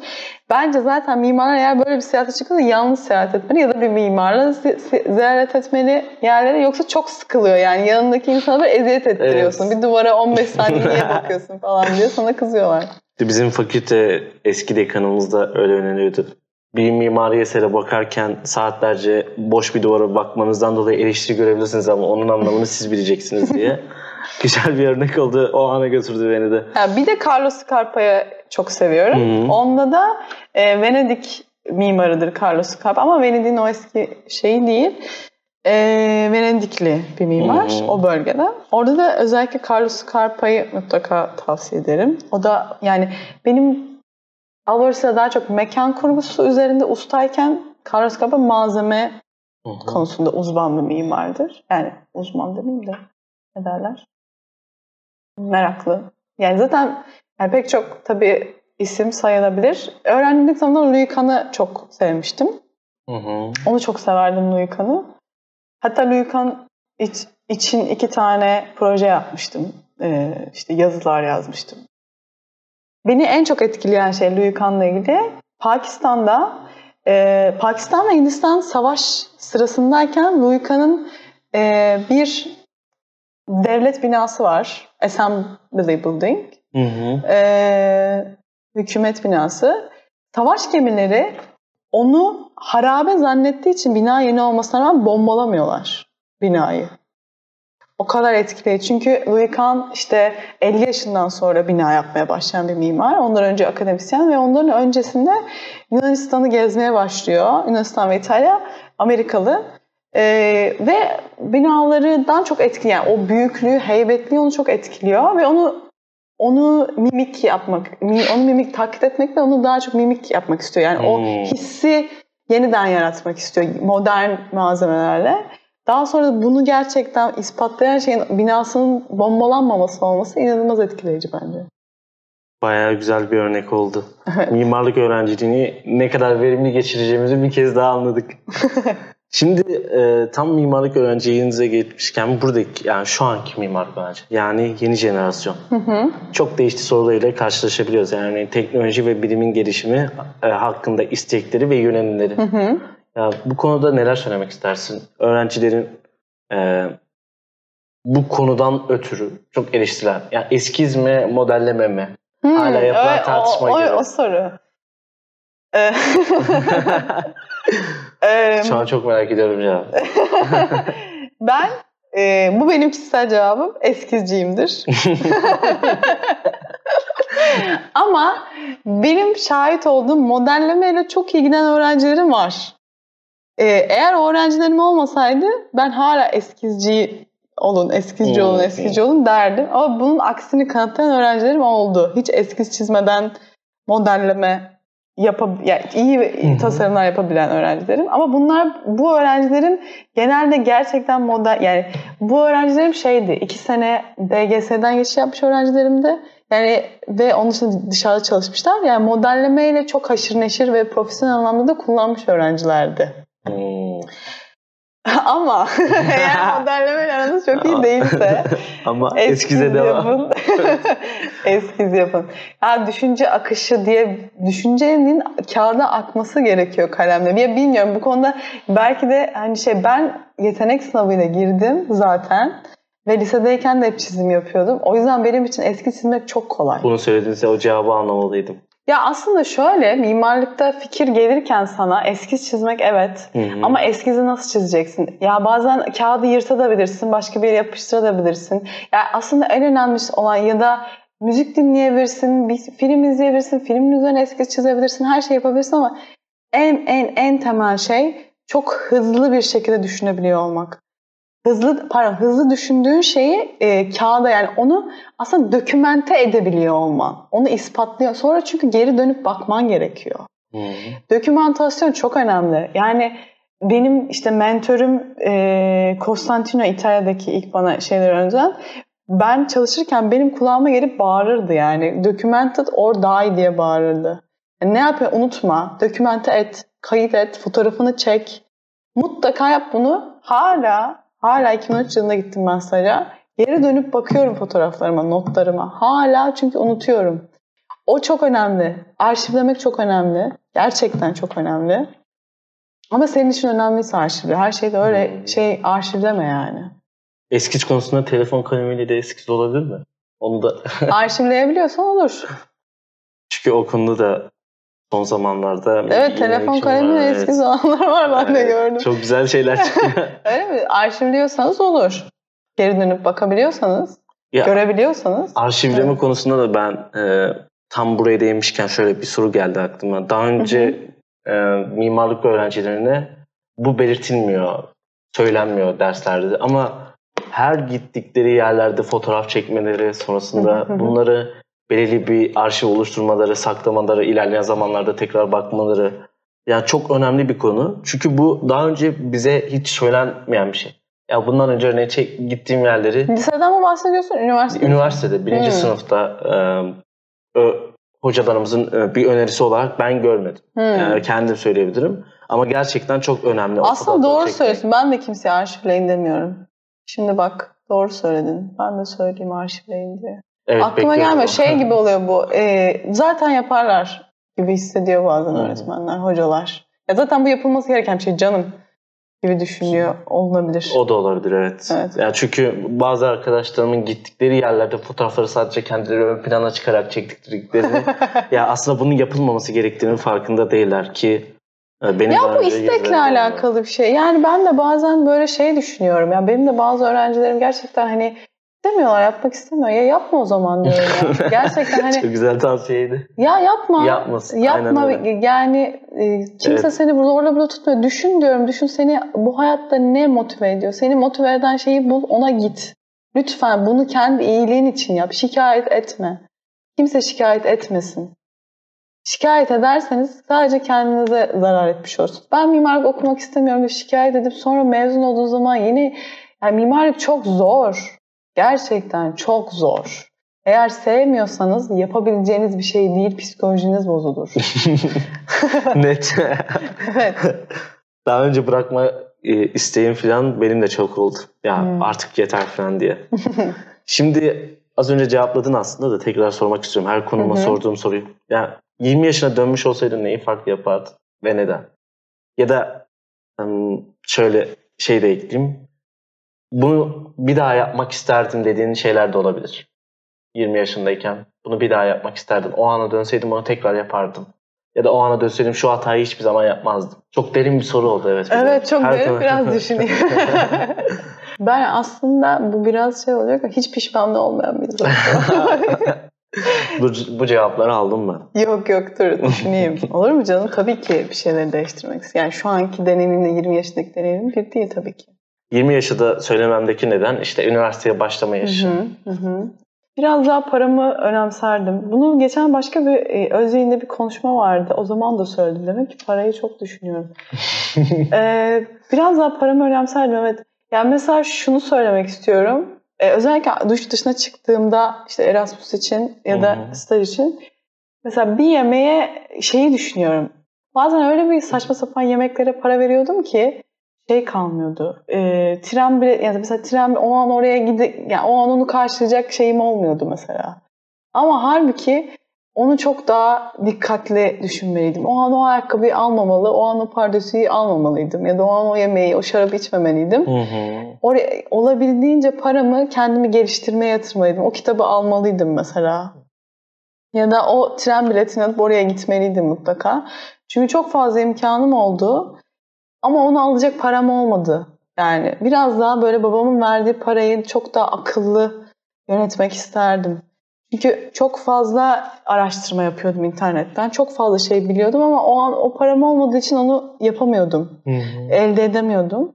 bence zaten mimarlar eğer böyle bir seyahate çıkıyorsa yalnız seyahat etmeli ya da bir mimarla zi- zi- ziyaret etmeli yerlere yoksa çok sıkılıyor yani yanındaki insana böyle eziyet ettiriyorsun. Evet. Bir duvara 15 saniye niye bakıyorsun falan diye sana kızıyorlar. Bizim fakülte eski dekanımızda öyle öneriyordu. Bir mimari esere bakarken saatlerce boş bir duvara bakmanızdan dolayı eleştiri görebilirsiniz ama onun anlamını siz bileceksiniz diye. Güzel bir örnek oldu. O ana götürdü beni de. Ha, bir de Carlo Scarpa'yı çok seviyorum. Hı hı. Onda da e, Venedik mimarıdır Carlo Scarpa ama Venedik'in o eski şeyi değil. E, Venedikli bir mimar hı. o bölgede. Orada da özellikle Carlo Scarpa'yı mutlaka tavsiye ederim. O da yani benim Alvarez'de daha çok mekan kurgusu üzerinde ustayken Carlo Scarpa malzeme Hı hı. konusunda uzman bir mimardır. Yani uzman demeyeyim de ne derler? Meraklı. Yani zaten yani pek çok tabii isim sayılabilir. Öğrencilik zamanında Louis Kahn'ı çok sevmiştim. Hı hı. Onu çok severdim Louis Kahn'ı. Hatta Louis Kahn iç- için iki tane proje yapmıştım. Ee, işte yazılar yazmıştım. Beni en çok etkileyen şey Louis Kahn'la ilgili Pakistan'da e, Pakistan ve Hindistan savaş sırasındayken Louis Kahn'ın e, bir devlet binası var. Assembly Building. Hı hı. Ee, hükümet binası. Savaş gemileri onu harabe zannettiği için bina yeni olmasına rağmen bombalamıyorlar binayı. O kadar etkileyici. Çünkü Louis Kahn işte 50 yaşından sonra bina yapmaya başlayan bir mimar. Ondan önce akademisyen ve onların öncesinde Yunanistan'ı gezmeye başlıyor. Yunanistan ve İtalya Amerikalı. Ee, ve binalarından çok etkili. Yani o büyüklüğü, heybetliği onu çok etkiliyor ve onu onu mimik yapmak, onu mimik taklit etmek ve onu daha çok mimik yapmak istiyor. Yani hmm. o hissi yeniden yaratmak istiyor modern malzemelerle. Daha sonra bunu gerçekten ispatlayan şeyin binasının bombalanmaması olması inanılmaz etkileyici bence. Bayağı güzel bir örnek oldu. Mimarlık öğrenciliğini ne kadar verimli geçireceğimizi bir kez daha anladık. Şimdi e, tam mimarlık öğrenciliğinize geçmişken buradaki yani şu anki mimarlık öğrenci yani yeni jenerasyon hı hı. çok değişti sorularıyla karşılaşabiliyoruz. Yani teknoloji ve bilimin gelişimi e, hakkında istekleri ve yönelimleri. Hı hı. Ya, bu konuda neler söylemek istersin? Öğrencilerin e, bu konudan ötürü çok eleştirilen yani eskiz mi modelleme mi? Hmm, Hala yapılan tartışma o. O, o soru. Şu an çok merak ediyorum cevabı. ben e, bu benim kişisel cevabım eskizciyimdir. Ama benim şahit olduğum modellemeyle çok ilgilenen öğrencilerim var. Ee, eğer öğrencilerim olmasaydı ben hala eskizci olun, eskizci olun, eskizci olun derdim. Ama bunun aksini kanıtlayan öğrencilerim oldu. Hiç eskiz çizmeden modelleme yapab yani iyi tasarımlar yapabilen öğrencilerim. Ama bunlar bu öğrencilerin genelde gerçekten model yani bu öğrencilerim şeydi. iki sene DGS'den geçiş yapmış öğrencilerimdi. Yani ve onun dışında dışarıda çalışmışlar. Yani modellemeyle çok haşır neşir ve profesyonel anlamda da kullanmış öğrencilerdi. Hmm. Ama eğer modellemeyle aranız çok iyi değilse ama eskize devam. Yapın. eskiz yapın. Ya düşünce akışı diye düşüncenin kağıda akması gerekiyor kalemle. Ya bilmiyorum bu konuda belki de hani şey ben yetenek sınavıyla girdim zaten. Ve lisedeyken de hep çizim yapıyordum. O yüzden benim için eski çizmek çok kolay. Bunu söylediğinizde o cevabı anlamalıydım. Ya aslında şöyle mimarlıkta fikir gelirken sana eskiz çizmek evet hı hı. ama eskizi nasıl çizeceksin? Ya bazen kağıdı yırtabilirsin, başka bir yere yapıştırabilirsin. Ya aslında en önemli olan ya da müzik dinleyebilirsin, bir film izleyebilirsin, filmin üzerine eskiz çizebilirsin, her şey yapabilirsin ama en en en temel şey çok hızlı bir şekilde düşünebiliyor olmak hızlı pardon hızlı düşündüğün şeyi e, kağıda yani onu aslında dokümente edebiliyor olman. Onu ispatlıyor. Sonra çünkü geri dönüp bakman gerekiyor. Hmm. Dokümantasyon çok önemli. Yani benim işte mentorum e, Constantino İtalya'daki ilk bana şeyler önceden ben çalışırken benim kulağıma gelip bağırırdı yani. Documented or die diye bağırırdı. Yani ne yapıyor? Unutma. Dokümente et. Kayıt et. Fotoğrafını çek. Mutlaka yap bunu. Hala Hala 2013 yılında gittim ben staja. Geri dönüp bakıyorum fotoğraflarıma, notlarıma. Hala çünkü unutuyorum. O çok önemli. Arşivlemek çok önemli. Gerçekten çok önemli. Ama senin için önemliyse arşivle. Her şeyde öyle hmm. şey arşivleme yani. Eskiz konusunda telefon kalemiyle de eskiz olabilir mi? Onu da arşivleyebiliyorsan olur. Çünkü o konuda da son zamanlarda. Evet telefon kalemi evet. eski zamanlar var ben evet, de gördüm. Çok güzel şeyler çıkıyor. Öyle mi? Arşivliyorsanız olur. Geri dönüp bakabiliyorsanız, ya, görebiliyorsanız. Arşivleme evet. konusunda da ben e, tam buraya değinmişken şöyle bir soru geldi aklıma. Daha önce e, mimarlık öğrencilerine bu belirtilmiyor, söylenmiyor derslerde ama her gittikleri yerlerde fotoğraf çekmeleri sonrasında bunları belirli bir arşiv oluşturmaları, saklamaları, ilerleyen zamanlarda tekrar bakmaları yani çok önemli bir konu. Çünkü bu daha önce bize hiç söylenmeyen bir şey. Ya bundan önce örneğin çek, gittiğim yerleri... Liseden mi bahsediyorsun? Üniversitede? Üniversitede. Birinci hmm. sınıfta e, ö, hocalarımızın e, bir önerisi olarak ben görmedim. Hmm. Yani kendim söyleyebilirim. Ama gerçekten çok önemli. Aslında doğru söylüyorsun. Ben de kimseye arşivleyin demiyorum. Şimdi bak doğru söyledin. Ben de söyleyeyim arşivleyin diye. Evet, Aklıma gelmiyor. Şey gibi oluyor bu. E, zaten yaparlar gibi hissediyor bazen öğretmenler, hocalar. Ya zaten bu yapılması gereken bir şey canım gibi düşünüyor olabilir. O da olabilir evet. evet. Yani çünkü bazı arkadaşlarımın gittikleri yerlerde fotoğrafları sadece kendileri ön plana çıkarak çektiklerini ya aslında bunun yapılmaması gerektiğinin farkında değiller ki e, benim ya bu istekle alakalı bir şey. Yani ben de bazen böyle şey düşünüyorum. Ya benim de bazı öğrencilerim gerçekten hani istemiyorlar, yapmak istemiyor. Ya yapma o zaman diyorum ya. Gerçekten hani. Çok güzel tavsiyeydi. Ya yapma. Yapmasın. Yapma. Yani e, kimse evet. seni zorla burada tutmuyor. Düşün diyorum. Düşün seni bu hayatta ne motive ediyor? Seni motive eden şeyi bul, ona git. Lütfen bunu kendi iyiliğin için yap. Şikayet etme. Kimse şikayet etmesin. Şikayet ederseniz sadece kendinize zarar etmiş olursunuz. Ben mimarlık okumak istemiyorum diye şikayet edip sonra mezun olduğu zaman yine yani mimarlık çok zor. Gerçekten çok zor. Eğer sevmiyorsanız yapabileceğiniz bir şey değil, psikolojiniz bozulur. Net. evet. Daha önce bırakma e, isteğim falan benim de çok oldu. Ya hmm. artık yeter falan diye. Şimdi az önce cevapladın aslında da tekrar sormak istiyorum. Her konuma Hı-hı. sorduğum soruyu. Ya 20 yaşına dönmüş olsaydın neyi farklı yapardın ve neden? Ya da şöyle şey de ekleyeyim. Bunu bir daha yapmak isterdim dediğin şeyler de olabilir. 20 yaşındayken bunu bir daha yapmak isterdim. O ana dönseydim onu tekrar yapardım. Ya da o ana dönseydim şu hatayı hiçbir zaman yapmazdım. Çok derin bir soru oldu evet. Evet çok Her derin biraz düşüneyim. ben aslında bu biraz şey olacak ama hiç pişmanlı olmayan bir insan. bu, bu cevapları aldım ben. Yok yok dur düşüneyim. Olur mu canım? Tabii ki bir şeyleri değiştirmek Yani şu anki deneyimimle 20 yaşındaki deneyimim bir değil tabii ki. 20 yaşı da söylememdeki neden işte üniversiteye başlama yaşı. Hı hı, Biraz daha paramı önemserdim. Bunu geçen başka bir e, Özyeğin'de bir konuşma vardı. O zaman da söyledim. Demek ki parayı çok düşünüyorum. ee, biraz daha paramı önemserdim evet. Yani mesela şunu söylemek istiyorum. Ee, özellikle duş dışına çıktığımda işte Erasmus için ya da staj için mesela bir yemeğe şeyi düşünüyorum. Bazen öyle bir saçma sapan yemeklere para veriyordum ki şey kalmıyordu. E, tren bile yani mesela tren o an oraya gide yani o an onu karşılayacak şeyim olmuyordu mesela. Ama halbuki onu çok daha dikkatli düşünmeliydim. O an o ayakkabıyı almamalı, o an o pardesüyü almamalıydım. Ya da o an o yemeği, o şarabı içmemeliydim. Hı hı. Oraya, olabildiğince paramı kendimi geliştirmeye yatırmalıydım. O kitabı almalıydım mesela. Ya da o tren biletini alıp oraya gitmeliydim mutlaka. Çünkü çok fazla imkanım oldu. Ama onu alacak param olmadı. Yani biraz daha böyle babamın verdiği parayı çok daha akıllı yönetmek isterdim. Çünkü çok fazla araştırma yapıyordum internetten. Çok fazla şey biliyordum ama o an o param olmadığı için onu yapamıyordum. Hı-hı. Elde edemiyordum.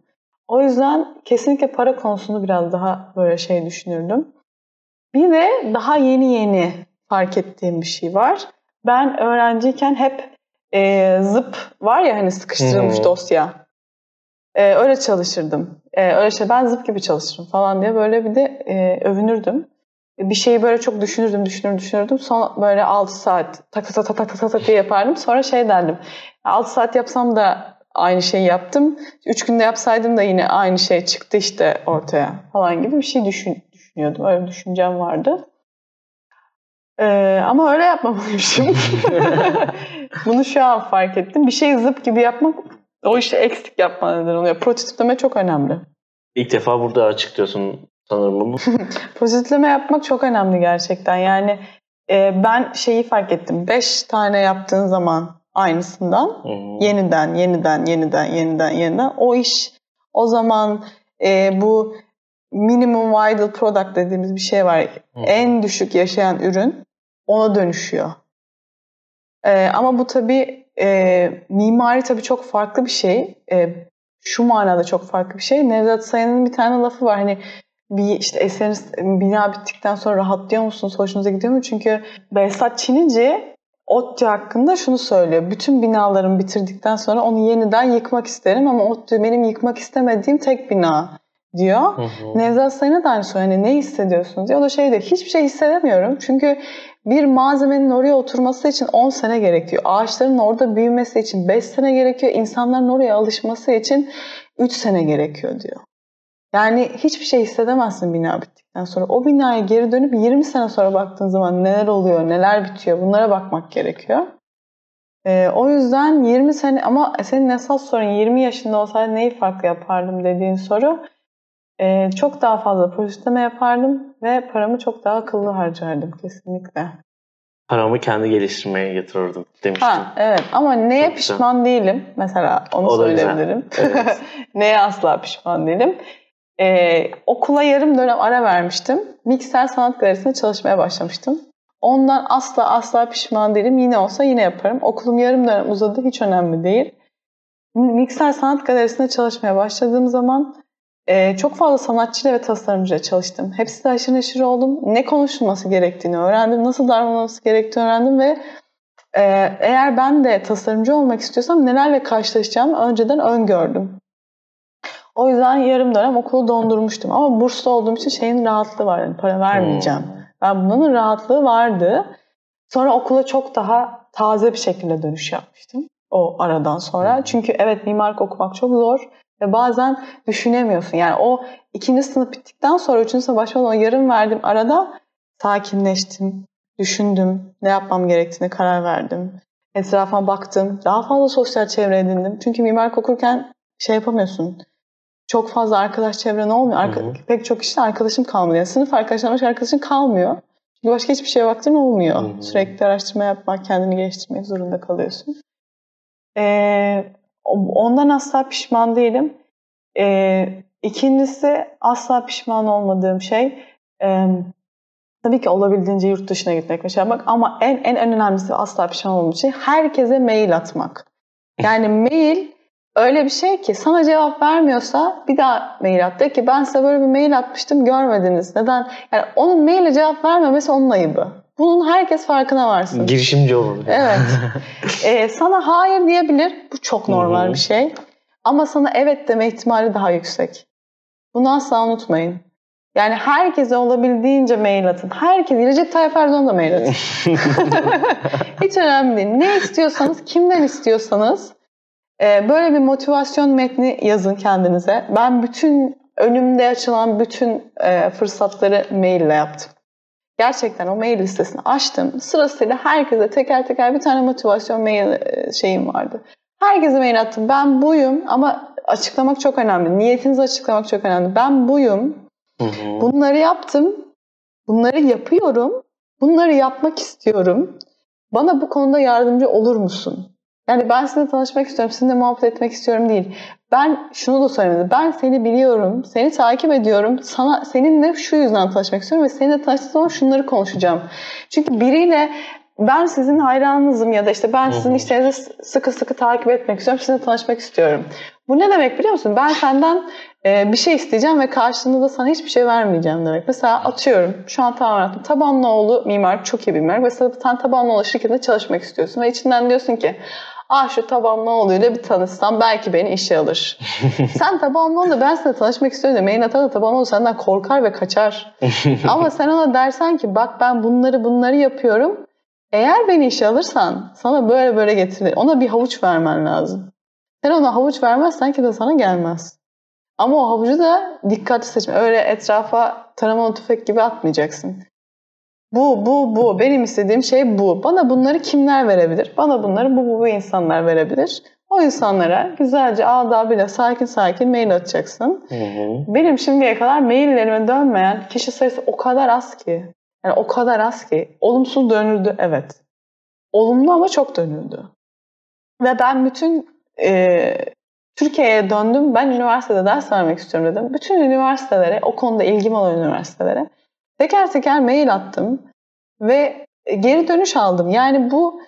O yüzden kesinlikle para konusunu biraz daha böyle şey düşünürdüm. Bir de daha yeni yeni fark ettiğim bir şey var. Ben öğrenciyken hep e, zıp var ya hani sıkıştırılmış hmm. dosya. E, öyle çalışırdım. E, öyle şey ben zıp gibi çalışırım falan diye böyle bir de e, övünürdüm. Bir şeyi böyle çok düşünürdüm, düşünürdüm, düşünürdüm. Sonra böyle 6 saat tak tak tak tak tak tak diye yapardım. Sonra şey derdim. 6 saat yapsam da aynı şeyi yaptım. 3 günde yapsaydım da yine aynı şey çıktı işte ortaya falan gibi bir şey düşün, düşünüyordum. Öyle bir düşüncem vardı. Ee, ama öyle yapmamalıymışım. Bunu şu an fark ettim. Bir şey zıp gibi yapmak o işi eksik yapma neden oluyor. Prototipleme çok önemli. İlk defa burada açıklıyorsun sanırım bunu. Prototipleme yapmak çok önemli gerçekten. Yani e, ben şeyi fark ettim. Beş tane yaptığın zaman aynısından hmm. yeniden, yeniden, yeniden, yeniden, yeniden o iş o zaman e, bu minimum viable product dediğimiz bir şey var. Hmm. En düşük yaşayan ürün ona dönüşüyor. E, ama bu tabii e, mimari tabii çok farklı bir şey. E, şu manada çok farklı bir şey. Nevzat Sayan'ın bir tane lafı var. Hani bir işte eseriniz bina bittikten sonra rahatlıyor musunuz? Hoşunuza gidiyor mu? Çünkü Behzat Çinici ODTÜ hakkında şunu söylüyor. Bütün binalarımı bitirdikten sonra onu yeniden yıkmak isterim ama ODTÜ benim yıkmak istemediğim tek bina diyor. Hı hı. Nevzat Sayın'a da aynı söylüyor. Hani ne hissediyorsunuz diyor. O da şey diyor. Hiçbir şey hissedemiyorum. Çünkü bir malzemenin oraya oturması için 10 sene gerekiyor. Ağaçların orada büyümesi için 5 sene gerekiyor. İnsanların oraya alışması için 3 sene gerekiyor diyor. Yani hiçbir şey hissedemezsin bina bittikten sonra. O binaya geri dönüp 20 sene sonra baktığın zaman neler oluyor, neler bitiyor bunlara bakmak gerekiyor. Ee, o yüzden 20 sene ama senin esas sorun 20 yaşında olsaydı neyi farklı yapardım dediğin soru ee, çok daha fazla pozitleme yapardım ve paramı çok daha akıllı harcardım kesinlikle. Paramı kendi geliştirmeye yatırırdım demiştim. Ha, evet ama neye çok pişman güzel. değilim mesela onu o söyleyebilirim. Evet. neye asla pişman değilim. Ee, okula yarım dönem ara vermiştim. Mikser Sanat Galerisi'nde çalışmaya başlamıştım. Ondan asla asla pişman değilim. Yine olsa yine yaparım. Okulum yarım dönem uzadı. Hiç önemli değil. Mikser Sanat Galerisi'nde çalışmaya başladığım zaman Ee, çok fazla sanatçıyla ve tasarımcıyla çalıştım. Hepsi de aşırı neşir oldum. Ne konuşulması gerektiğini öğrendim. Nasıl davranılması gerektiğini öğrendim ve e, eğer ben de tasarımcı olmak istiyorsam nelerle karşılaşacağımı önceden öngördüm. O yüzden yarım dönem okulu dondurmuştum. Ama burslu olduğum için şeyin rahatlığı var. Yani para vermeyeceğim. Hmm. Ben bunun rahatlığı vardı. Sonra okula çok daha taze bir şekilde dönüş yapmıştım. O aradan sonra. Çünkü evet mimarlık okumak çok zor. Ve bazen düşünemiyorsun. Yani o ikinci sınıf bittikten sonra üçüncü sınıf başlamadan yarım verdim arada sakinleştim, düşündüm, ne yapmam gerektiğini karar verdim. Etrafıma baktım, daha fazla sosyal çevre edindim. Çünkü mimarlık okurken şey yapamıyorsun. Çok fazla arkadaş çevren olmuyor. Arka, hı hı. Pek çok işte arkadaşım kalmıyor. Yani sınıf arkadaşlarım başka arkadaşın kalmıyor. Çünkü başka hiçbir şeye vaktin olmuyor. Hı hı. Sürekli araştırma yapmak, kendini geliştirmek zorunda kalıyorsun. Ee, Ondan asla pişman değilim. Ee, ikincisi asla pişman olmadığım şey e, tabii ki olabildiğince yurt dışına gitmek şey yapmak ama en en önemlisi asla pişman olmadığım şey herkese mail atmak. Yani mail öyle bir şey ki sana cevap vermiyorsa bir daha mail at. De ki ben size böyle bir mail atmıştım görmediniz. Neden? Yani onun maile cevap vermemesi onun ayıbı. Bunun herkes farkına varsın. Girişimci olur. Evet. ee, sana hayır diyebilir. Bu çok normal bir şey. Ama sana evet deme ihtimali daha yüksek. Bunu asla unutmayın. Yani herkese olabildiğince mail atın. Herkes, Recep Tayyip Erdoğan da mail atın. Hiç önemli değil. Ne istiyorsanız, kimden istiyorsanız e, böyle bir motivasyon metni yazın kendinize. Ben bütün önümde açılan bütün e, fırsatları maille yaptım. Gerçekten o mail listesini açtım. Sırasıyla herkese teker teker bir tane motivasyon mail e, şeyim vardı. Herkese mail attım. Ben buyum ama açıklamak çok önemli. Niyetinizi açıklamak çok önemli. Ben buyum. Hı hı. Bunları yaptım. Bunları yapıyorum. Bunları yapmak istiyorum. Bana bu konuda yardımcı olur musun? Yani ben sizinle tanışmak istiyorum, sizinle muhabbet etmek istiyorum değil. Ben şunu da söylemedim. Ben seni biliyorum, seni takip ediyorum. Sana seninle şu yüzden tanışmak istiyorum ve seninle tanıştığım zaman şunları konuşacağım. Çünkü biriyle ben sizin hayranınızım ya da işte ben sizin işlerinizi sıkı sıkı takip etmek istiyorum, sizinle tanışmak istiyorum. Bu ne demek biliyor musun? Ben senden e, bir şey isteyeceğim ve karşılığında da sana hiçbir şey vermeyeceğim demek. Mesela atıyorum, şu an tamamen attım. Tabanlıoğlu mimar, çok iyi bir mimar. Mesela sen Tabanlıoğlu şirketinde çalışmak istiyorsun ve içinden diyorsun ki ah şu Tabanlıoğlu'yla bir tanışsam belki beni işe alır. sen Tabanlıoğlu ben seninle tanışmak istiyorum de mail atar da Tabanlıoğlu senden korkar ve kaçar. Ama sen ona dersen ki bak ben bunları bunları yapıyorum. Eğer beni işe alırsan sana böyle böyle getirir. Ona bir havuç vermen lazım. Sen ona havuç vermezsen ki de sana gelmez. Ama o havucu da dikkatli seçme. Öyle etrafa taramalı tüfek gibi atmayacaksın. Bu, bu, bu. Benim istediğim şey bu. Bana bunları kimler verebilir? Bana bunları bu, bu, bu insanlar verebilir. O insanlara güzelce adabıyla sakin sakin mail atacaksın. Hı hı. Benim şimdiye kadar maillerime dönmeyen kişi sayısı o kadar az ki. Yani o kadar az ki. Olumsuz dönüldü evet. Olumlu ama çok dönüldü. Ve ben bütün e, Türkiye'ye döndüm. Ben üniversitede ders vermek istiyorum dedim. Bütün üniversitelere, o konuda ilgim olan üniversitelere teker teker mail attım ve geri dönüş aldım. Yani bu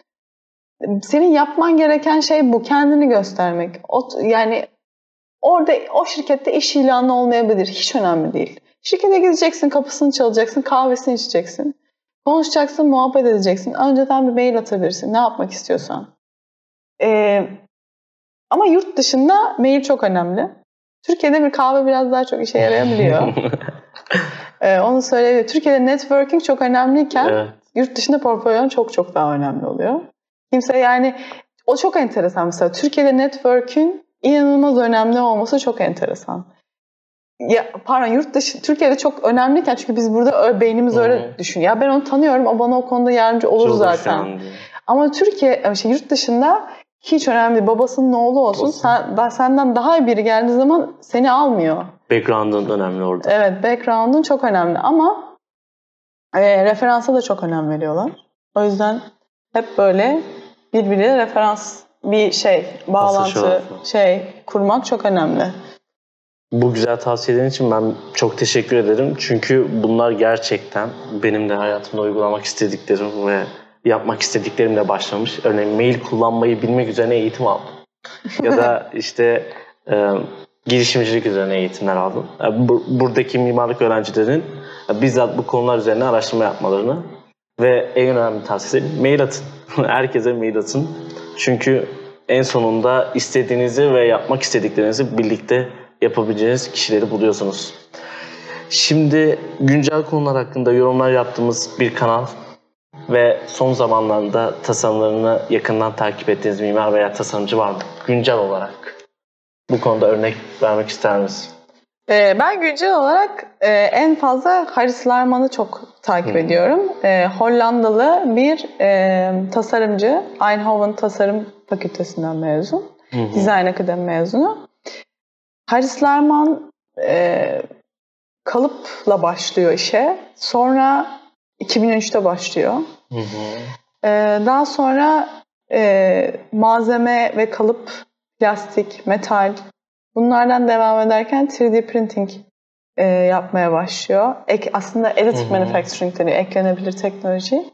senin yapman gereken şey bu. Kendini göstermek. O, yani orada o şirkette iş ilanı olmayabilir. Hiç önemli değil. Şirkete gideceksin, kapısını çalacaksın, kahvesini içeceksin. Konuşacaksın, muhabbet edeceksin. Önceden bir mail atabilirsin. Ne yapmak istiyorsan. Ee, ama yurt dışında mail çok önemli. Türkiye'de bir kahve biraz daha çok işe yarayabiliyor. ee, onu söyleyebilirim. Türkiye'de networking çok önemliyken evet. yurt dışında portfolyon çok çok daha önemli oluyor. Kimse yani o çok enteresan mesela. Türkiye'de networking inanılmaz önemli olması çok enteresan. Ya pardon yurt dışı Türkiye'de çok önemliyken çünkü biz burada beynimiz öyle Hı-hı. düşünüyor. Ya ben onu tanıyorum o bana o konuda yardımcı olur çok zaten. Ama Türkiye şey, yurt dışında hiç önemli değil. Babasının oğlu olsun. olsun. Sen, senden daha iyi biri geldiği zaman seni almıyor. Background'un önemli orada. Evet background'un çok önemli ama e, referansa da çok önem veriyorlar. O yüzden hep böyle birbiriyle referans bir şey, bağlantı şey kurmak çok önemli. Bu güzel tavsiyelerin için ben çok teşekkür ederim. Çünkü bunlar gerçekten benim de hayatımda uygulamak istediklerim ve yapmak istediklerimle başlamış. Örneğin mail kullanmayı bilmek üzerine eğitim aldım. ya da işte e, girişimcilik üzerine eğitimler aldım. Bu- buradaki mimarlık öğrencilerin bizzat bu konular üzerine araştırma yapmalarını ve en önemli tavsiye mail atın. Herkese mail atın. Çünkü en sonunda istediğinizi ve yapmak istediklerinizi birlikte yapabileceğiniz kişileri buluyorsunuz. Şimdi güncel konular hakkında yorumlar yaptığımız bir kanal ve son zamanlarda tasarımlarını yakından takip ettiğiniz mimar veya tasarımcı var mı? Güncel olarak. Bu konuda örnek vermek ister misin? Ee, ben güncel olarak e, en fazla Haris Larman'ı çok takip Hı. ediyorum. E, Hollandalı bir e, tasarımcı. Eindhoven Tasarım Fakültesinden mezun. Dizayn Akademi mezunu. Haris Larman kalıpla başlıyor işe. Sonra 2003'te başlıyor. Hı hı. Ee, daha sonra e, malzeme ve kalıp, plastik, metal bunlardan devam ederken 3D printing e, yapmaya başlıyor. Ek, aslında additive Hı hı. manufacturing deniyor, eklenebilir teknoloji.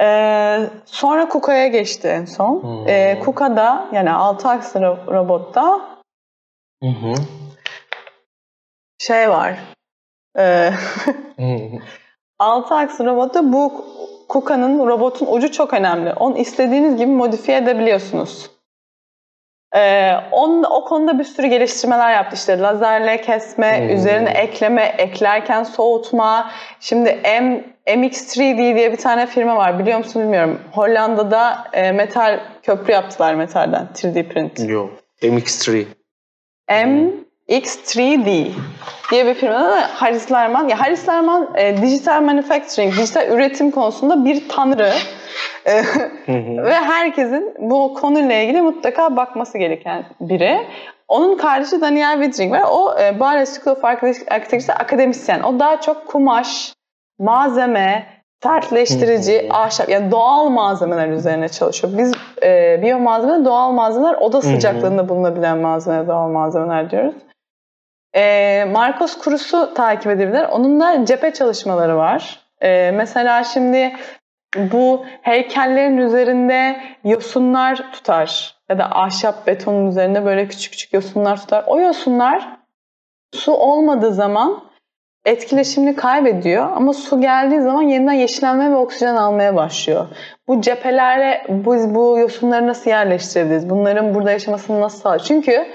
Ee, sonra KUKA'ya geçti en son. Hı. Ee, KUKA'da yani 6 akslı ro- robotta Hı hı. şey var. Hı hı. 6 akslı robotta bu KUKA'nın robotun ucu çok önemli. Onu istediğiniz gibi modifiye edebiliyorsunuz. Ee, onun, o konuda bir sürü geliştirmeler yaptı. İşte lazerle kesme, Hmm. üzerine ekleme, eklerken soğutma. Şimdi M, MX3D diye bir tane firma var biliyor musun bilmiyorum. Hollanda'da e, metal köprü yaptılar metalden 3D print. Yok. MX3. MX3D diye bir firmada da Haris Larman. Ya Haris Larman e, dijital manufacturing, dijital üretim konusunda bir tanrı. E, ve herkesin bu konuyla ilgili mutlaka bakması gereken biri. Onun kardeşi Daniel Widring var. O e, Bales School of Architecture akademisyen. O daha çok kumaş, malzeme, sertleştirici, ahşap yani doğal malzemeler üzerine çalışıyor. Biz e, biyo malzeme, doğal malzemeler oda sıcaklığında bulunabilen malzeme, doğal malzemeler diyoruz. E, Marcos Cruz'u takip edebilir. Onun da cephe çalışmaları var. E, mesela şimdi bu heykellerin üzerinde yosunlar tutar ya da ahşap betonun üzerinde böyle küçük küçük yosunlar tutar. O yosunlar su olmadığı zaman etkileşimini kaybediyor ama su geldiği zaman yeniden yeşillenme ve oksijen almaya başlıyor. Bu cephelere biz bu yosunları nasıl yerleştirebiliriz? Bunların burada yaşamasını nasıl sağlayabiliriz? Çünkü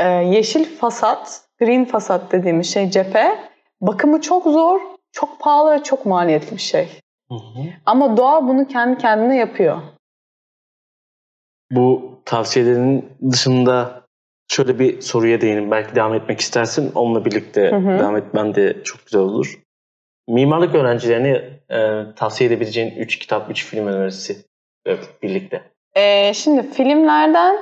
e, yeşil fasat, green fasat dediğimiz şey cephe bakımı çok zor, çok pahalı ve çok maliyetli bir şey. Hı hı. Ama doğa bunu kendi kendine yapıyor. Bu tavsiyelerin dışında şöyle bir soruya değinim. Belki devam etmek istersin. Onunla birlikte Hı hı. devam etmen de çok güzel olur. Mimarlık öğrencilerine e, tavsiye edebileceğin 3 kitap, 3 film önerisi evet, birlikte. Ee, şimdi filmlerden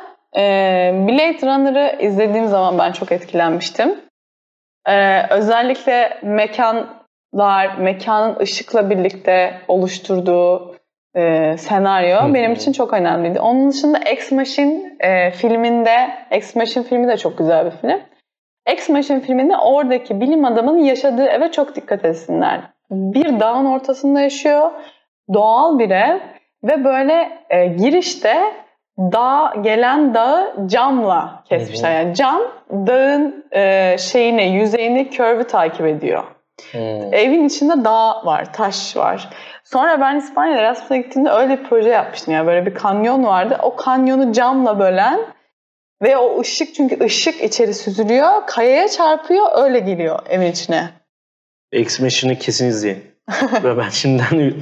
Blade Runner'ı izlediğim zaman ben çok etkilenmiştim. Ee, özellikle mekanlar, mekanın ışıkla birlikte oluşturduğu e, senaryo benim için çok önemliydi. Onun dışında Ex Machine e, filminde, Ex Machine filmi de çok güzel bir film. Ex Machine filminde oradaki bilim adamının yaşadığı eve çok dikkat etsinler. Bir dağın ortasında yaşıyor, doğal bir ev ve böyle e, girişte dağ gelen dağı camla kesmişler. Yani cam dağın e, şeyini, yüzeyini, curve'ü takip ediyor. Hmm. Evin içinde dağ var, taş var. Sonra ben İspanya'da Erasmus'a gittiğimde öyle bir proje yapmıştım. Yani böyle bir kanyon vardı. O kanyonu camla bölen ve o ışık çünkü ışık içeri süzülüyor. Kayaya çarpıyor öyle geliyor evin içine. X Machine'ı kesin izleyin. Ve ben şimdiden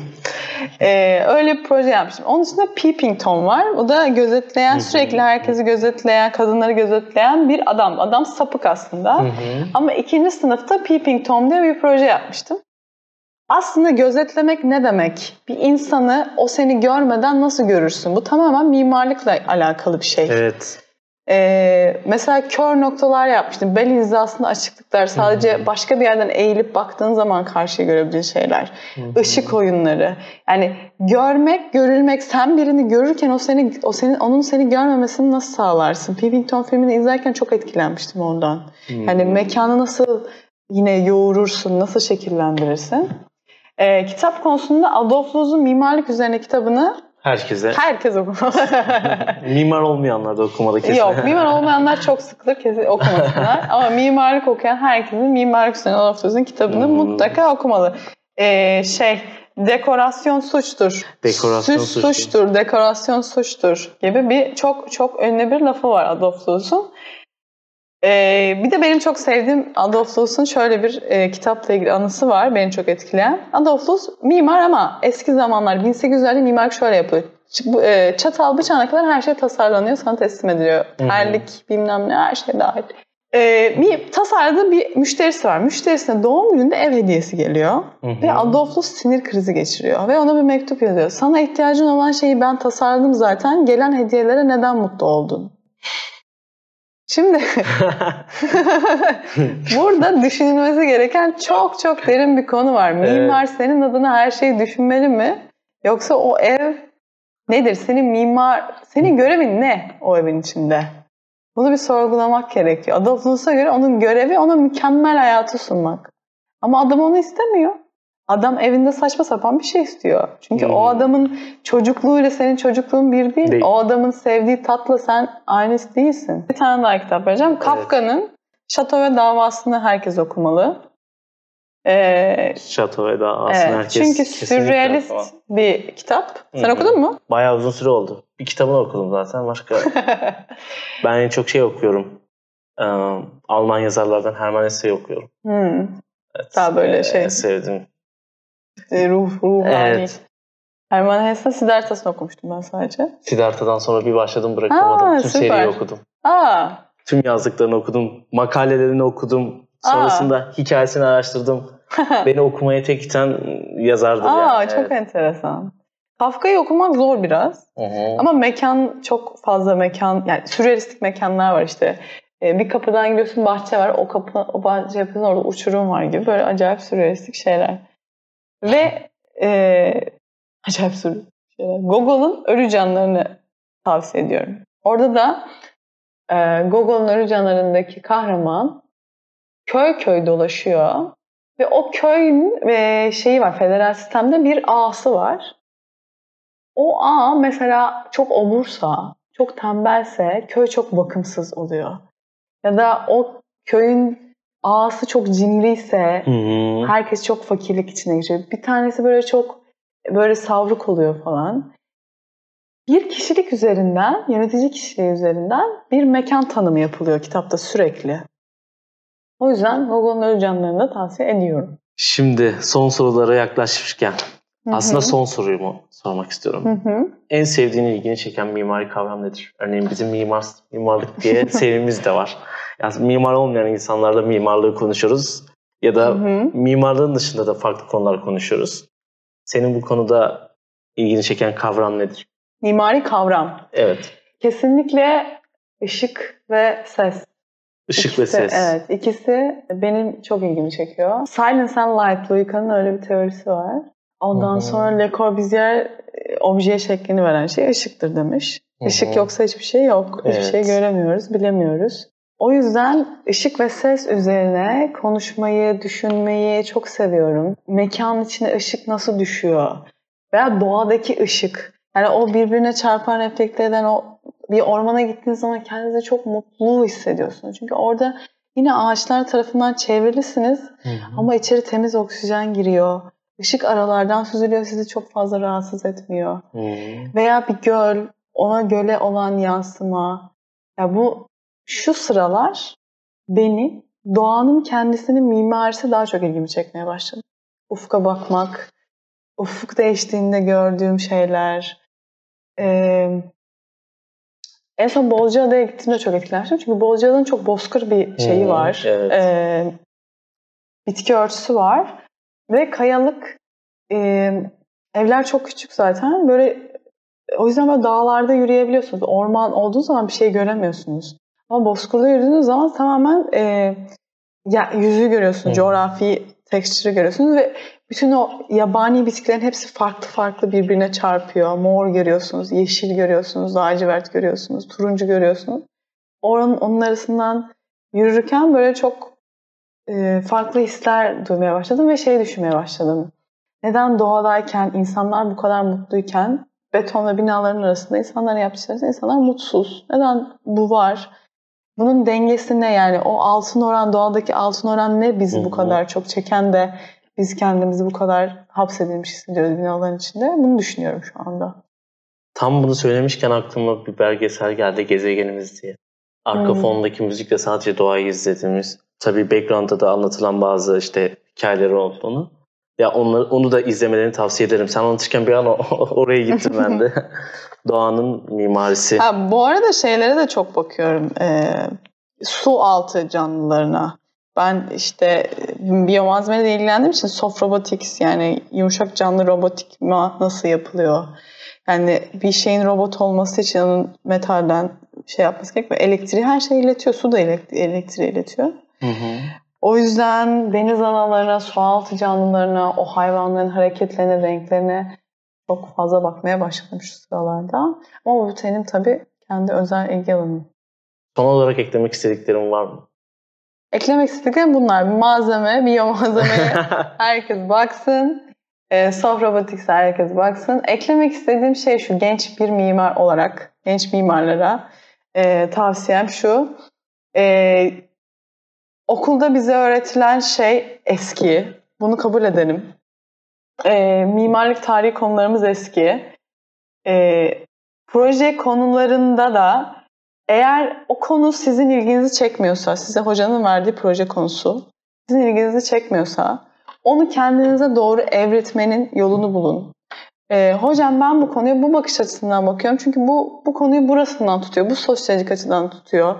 Ee, öyle bir proje yapmıştım. Onun dışında Peeping Tom var. O da gözetleyen, sürekli herkesi gözetleyen, kadınları gözetleyen bir adam. Adam sapık aslında. Ama ikinci sınıfta Peeping Tom diye bir proje yapmıştım. Aslında gözetlemek ne demek? Bir insanı o seni görmeden nasıl görürsün? Bu tamamen mimarlıkla alakalı bir şey. Evet. Ee, mesela kör noktalar yapmıştım. Bel hizasında açıklıklar. Sadece hı. başka bir yerden eğilip baktığın zaman karşıya görebildiğin şeyler. Hı. Işık oyunları. Yani görmek, görülmek. Sen birini görürken o seni, o senin, onun seni görmemesini nasıl sağlarsın? Peeping Tom filmini izlerken çok etkilenmiştim ondan. Yani Hı. mekanı nasıl yine yoğurursun, nasıl şekillendirirsin? Ee, kitap konusunda Adolf Loos'un mimarlık üzerine kitabını Herkese. Herkes okumalı. mimar olmayanlar da okumalı kesin. Yok mimar olmayanlar çok sıkılır kesin okumasınlar. Ama mimarlık okuyan herkesin Mimarlık Hüseyin Olafsöz'ün kitabını Hmm. mutlaka okumalı. Ee, şey dekorasyon suçtur. Dekorasyon Süs suçtur. suçtur, dekorasyon suçtur gibi bir çok çok ünlü bir lafı var Adolf Loos'un. Ee, bir de benim çok sevdiğim Adolf Loos'un şöyle bir e, kitapla ilgili anısı var. Beni çok etkileyen. Adolf Loos mimar ama eski zamanlar 1800'lerde mimarlık şöyle yapıyor. Ç- e, Çatal bıçağına kadar her şey tasarlanıyor, sana teslim ediliyor. hı. Terlik, bilmem ne her şey dahil. Ee, bir tasarladığı bir müşterisi var. Müşterisine doğum gününde ev hediyesi geliyor. Hı hı. Ve Adolf Loos sinir krizi geçiriyor. Ve ona bir mektup yazıyor. Sana ihtiyacın olan şeyi ben tasarladım zaten. Gelen hediyelere neden mutlu oldun? Şimdi burada düşünülmesi gereken çok çok derin bir konu var. Mimar senin adına her şeyi düşünmeli mi? Yoksa o ev nedir? Senin mimar, senin görevin ne o evin içinde? Bunu bir sorgulamak gerekiyor. Adolf Loos'a göre onun görevi ona mükemmel hayatı sunmak. Ama adam onu istemiyor. Adam evinde saçma sapan bir şey istiyor. Çünkü Hmm. o adamın çocukluğuyla senin çocukluğun bir değil. Değil. O adamın sevdiği tatla sen aynısı değilsin. Bir tane daha kitap vereceğim. Kafka'nın Şato ve Davası'nı herkes okumalı. Ee, Şato ve daha aslında evet, herkes çünkü sürrealist bir kitap. Sen Hı hı. okudun mu? Bayağı uzun süre oldu. Bir kitabını okudum zaten. Başka ben en çok şey okuyorum. Ee, Alman yazarlardan Hermann Hesse'yi okuyorum. Hmm. Evet. Daha böyle şey. Ee, sevdim. E, Ruh, ruhani. Evet. Hermann Hesse Siddhartha'sını okumuştum ben sadece. Siddhartha'dan sonra bir başladım bırakamadım. Aa, Tüm süper. seriyi okudum. Aa, Tüm yazdıklarını okudum. Makalelerini okudum. Aa. Sonrasında hikayesini araştırdım. Beni okumaya tek iten yazardır Aa yani. çok enteresan. Kafka'yı okumak zor biraz. Evet. Ama mekan çok fazla mekan yani sürrealistik mekanlar var işte. Ee, bir kapıdan giriyorsun bahçe var. O kapı o bahçe yapıyorsun orada uçurum var gibi böyle acayip sürrealistik şeyler. Ve e, acayip şeyler. Gogol'un Ölü Canlarını tavsiye ediyorum. Orada da e, Gogol'un Ölü Canları'ndaki kahraman köy köy dolaşıyor. Ve o köyün e, şeyi var federal sistemde bir ağası var. O ağa mesela çok obursa, çok tembelse köy çok bakımsız oluyor. Ya da o köyün ağası çok cimriyse herkes çok fakirlik içine geçiyor. Bir tanesi böyle çok böyle savruk oluyor falan. Bir kişilik üzerinden, yönetici kişiliği üzerinden bir mekan tanımı yapılıyor kitapta sürekli. O yüzden Gogol'un Ölü da tavsiye ediyorum. Şimdi son sorulara yaklaşmışken Hı hı. aslında son soruyu mu sormak istiyorum. Hı hı. En sevdiğin ilgini çeken mimari kavram nedir? Örneğin bizim mimar mimarlık diye serimiz de var. Yani mimar olmayan insanlarla mimarlığı konuşuyoruz ya da Hı hı. mimarlığın dışında da farklı konular konuşuyoruz. Senin bu konuda ilgini çeken kavram nedir? Mimari kavram. Evet. Kesinlikle ışık ve ses. Işık ve İkisi- ses. Evet, ikisi benim çok ilgimi çekiyor. Silence and Light, Louis öyle bir teorisi var. Ondan Hı hı. sonra Le Corbusier e, objeye şeklini veren şey ışıktır demiş. Işık yoksa hiçbir şey yok. Hiçbir Evet. şey göremiyoruz, bilemiyoruz. O yüzden ışık ve ses üzerine konuşmayı, düşünmeyi çok seviyorum. Mekanın içine ışık nasıl düşüyor? Veya doğadaki ışık. Yani o birbirine çarpan, reflekte eden o bir ormana gittiğiniz zaman kendinizi çok mutlu hissediyorsunuz. Çünkü orada yine ağaçlar tarafından çevrilisiniz Hı hı. ama içeri temiz oksijen giriyor. Işık aralardan süzülüyor, sizi çok fazla rahatsız etmiyor. Hı. Veya bir göl, ona göle olan yansıma. Ya bu şu sıralar beni doğanın kendisinin mimarisi daha çok ilgimi çekmeye başladı. Ufka bakmak, ufuk değiştiğinde gördüğüm şeyler. Ee, en son Bozcaada'ya gittiğimde çok etkilenmiştim. Çünkü Bozcaada'nın çok bozkır bir şeyi Hmm, var. evet. Ee, bitki örtüsü var. Ve kayalık e, evler çok küçük zaten. Böyle o yüzden böyle dağlarda yürüyebiliyorsunuz. Orman olduğu zaman bir şey göremiyorsunuz. Ama bozkırda yürüdüğünüz zaman tamamen e, ya, yüzü görüyorsunuz. Hı. Coğrafi tekstürü görüyorsunuz ve bütün o yabani bitkilerin hepsi farklı farklı birbirine çarpıyor. Mor görüyorsunuz, yeşil görüyorsunuz, lacivert görüyorsunuz, turuncu görüyorsunuz. Oranın, onun arasından yürürken böyle çok e, farklı hisler duymaya başladım ve şey düşünmeye başladım. Neden doğadayken insanlar bu kadar mutluyken betonla binaların arasında insanlar yaptıkları insanlar mutsuz. Neden bu var? Bunun dengesi ne yani? O altın oran, doğadaki altın oran ne bizi bu kadar çok çeken de biz kendimizi bu kadar hapsedilmiş hissediyoruz binaların içinde? Bunu düşünüyorum şu anda. Tam bunu söylemişken aklıma bir belgesel geldi Gezegenimiz diye. Arka hmm. fondaki müzikle sadece doğayı izlediğimiz. Tabii background'da da anlatılan bazı işte hikayeleri olduğunu. Ya onları, onu da izlemelerini tavsiye ederim. Sen anlatırken bir an oraya gittim ben de. Doğanın mimarisi. Ha, bu arada şeylere de çok bakıyorum. Ee, su altı canlılarına. Ben işte biyomalzemeyle ilgilendiğim için soft robotics yani yumuşak canlı robotik nasıl yapılıyor? Yani bir şeyin robot olması için onun metalden şey yapması gerekiyor. Elektriği her şeyi iletiyor. Su da elektriği iletiyor. Hı hı. O yüzden deniz analarına, sualtı canlılarına, o hayvanların hareketlerine, renklerine çok fazla bakmaya başladım şu sıralarda. Ama bu senin tabii kendi özel ilgi alanın. Son olarak eklemek istediklerim var mı? Eklemek istediklerim bunlar. Bir malzeme, biyomalzemeye herkes baksın. E, soft robotics herkes baksın. Eklemek istediğim şey şu. Genç bir mimar olarak, genç mimarlara e, tavsiyem şu. E, Okulda bize öğretilen şey eski. Bunu kabul edelim. E, mimarlık tarihi konularımız eski. E, proje konularında da eğer o konu sizin ilginizi çekmiyorsa, size hocanın verdiği proje konusu sizin ilginizi çekmiyorsa onu kendinize doğru evritmenin yolunu bulun. Ee, hocam ben bu konuya bu bakış açısından bakıyorum. Çünkü bu bu konuyu burasından tutuyor. Bu sosyolojik açıdan tutuyor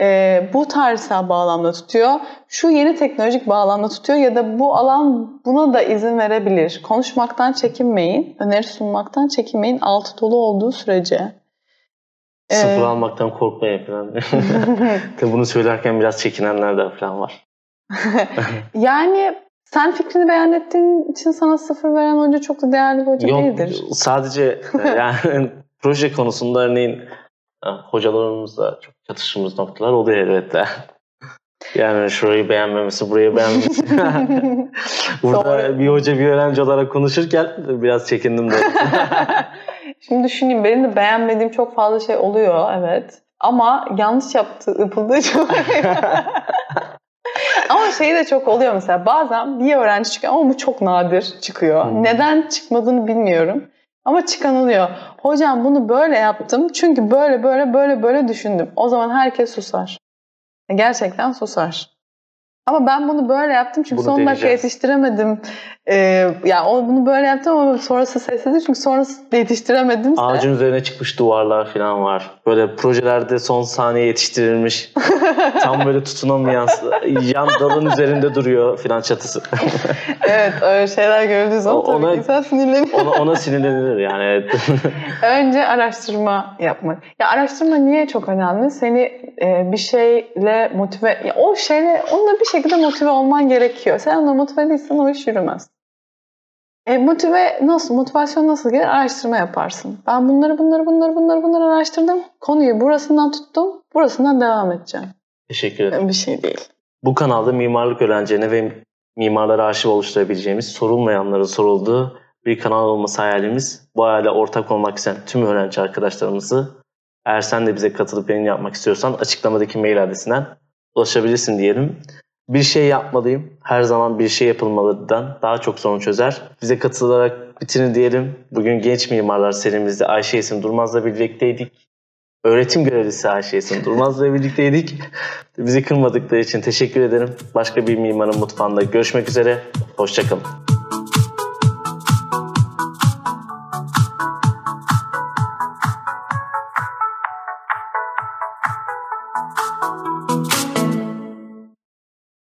e, bu tarihsel bağlamda tutuyor, şu yeni teknolojik bağlamda tutuyor ya da bu alan buna da izin verebilir. Konuşmaktan çekinmeyin, öneri sunmaktan çekinmeyin altı dolu olduğu sürece. Sıfır ee, almaktan korkmayın falan. Tabii bunu söylerken biraz çekinenler de falan var. yani sen fikrini beyan ettiğin için sana sıfır veren hoca çok da değerli bir hoca Yok, değildir. Sadece yani proje konusunda örneğin hocalarımızla çok çatıştığımız noktalar oluyor elbette. Yani şurayı beğenmemesi, burayı beğenmemesi. Burada Sonra... bir hoca bir öğrenci olarak konuşurken biraz çekindim de. Şimdi düşüneyim benim de beğenmediğim çok fazla şey oluyor evet. Ama yanlış yaptığı, yapıldığı çok ama şey de çok oluyor mesela bazen bir öğrenci çıkıyor ama bu çok nadir çıkıyor. Hmm. Neden çıkmadığını bilmiyorum. Ama çıkan oluyor. Hocam bunu böyle yaptım çünkü böyle böyle böyle böyle düşündüm. O zaman herkes susar. Gerçekten susar. Ama ben bunu böyle yaptım çünkü bunu son dakika yetiştiremedim. Ee, yani o bunu böyle yaptım ama sonrası sessizlik çünkü sonrası yetiştiremedim. Ağacın üzerine çıkmış duvarlar falan var. Böyle projelerde son saniye yetiştirilmiş. tam böyle tutunamayan yan dalın üzerinde duruyor filan çatısı. evet öyle şeyler gördüğü zaman tabii ona, insan sinirlenir. Ona, ona sinirlenir yani evet. Önce araştırma yapmak. Ya araştırma niye çok önemli? Seni e, bir şeyle motive... Ya o şeyle onunla bir şekilde motive olman gerekiyor. Sen onunla motive değilsen o iş yürümez. E, motive nasıl? Motivasyon nasıl gelir? Araştırma yaparsın. Ben bunları bunları bunları bunları bunları araştırdım. Konuyu burasından tuttum. Burasından devam edeceğim. Teşekkür ederim. Bir şey değil. Bu kanalda mimarlık öğrencilerine ve mimarlara arşiv oluşturabileceğimiz, sorulmayanların sorulduğu bir kanal olması hayalimiz. Bu hayale ortak olmak isteyen tüm öğrenci arkadaşlarımızı eğer sen de bize katılıp yayın yapmak istiyorsan açıklamadaki mail adresinden ulaşabilirsin diyelim. Bir şey yapmalıyım. Her zaman bir şey yapılmalıdan daha çok sorun çözer. Bize katılarak bitirin diyelim. Bugün Genç Mimarlar serimizde Ayşe Esin Durmaz'la birlikteydik. Öğretim görevlisi Ayşe Esin Durmaz'la birlikteydik. Bizi kırmadıkları için teşekkür ederim. Başka bir mimarın mutfağında görüşmek üzere. Hoşçakalın.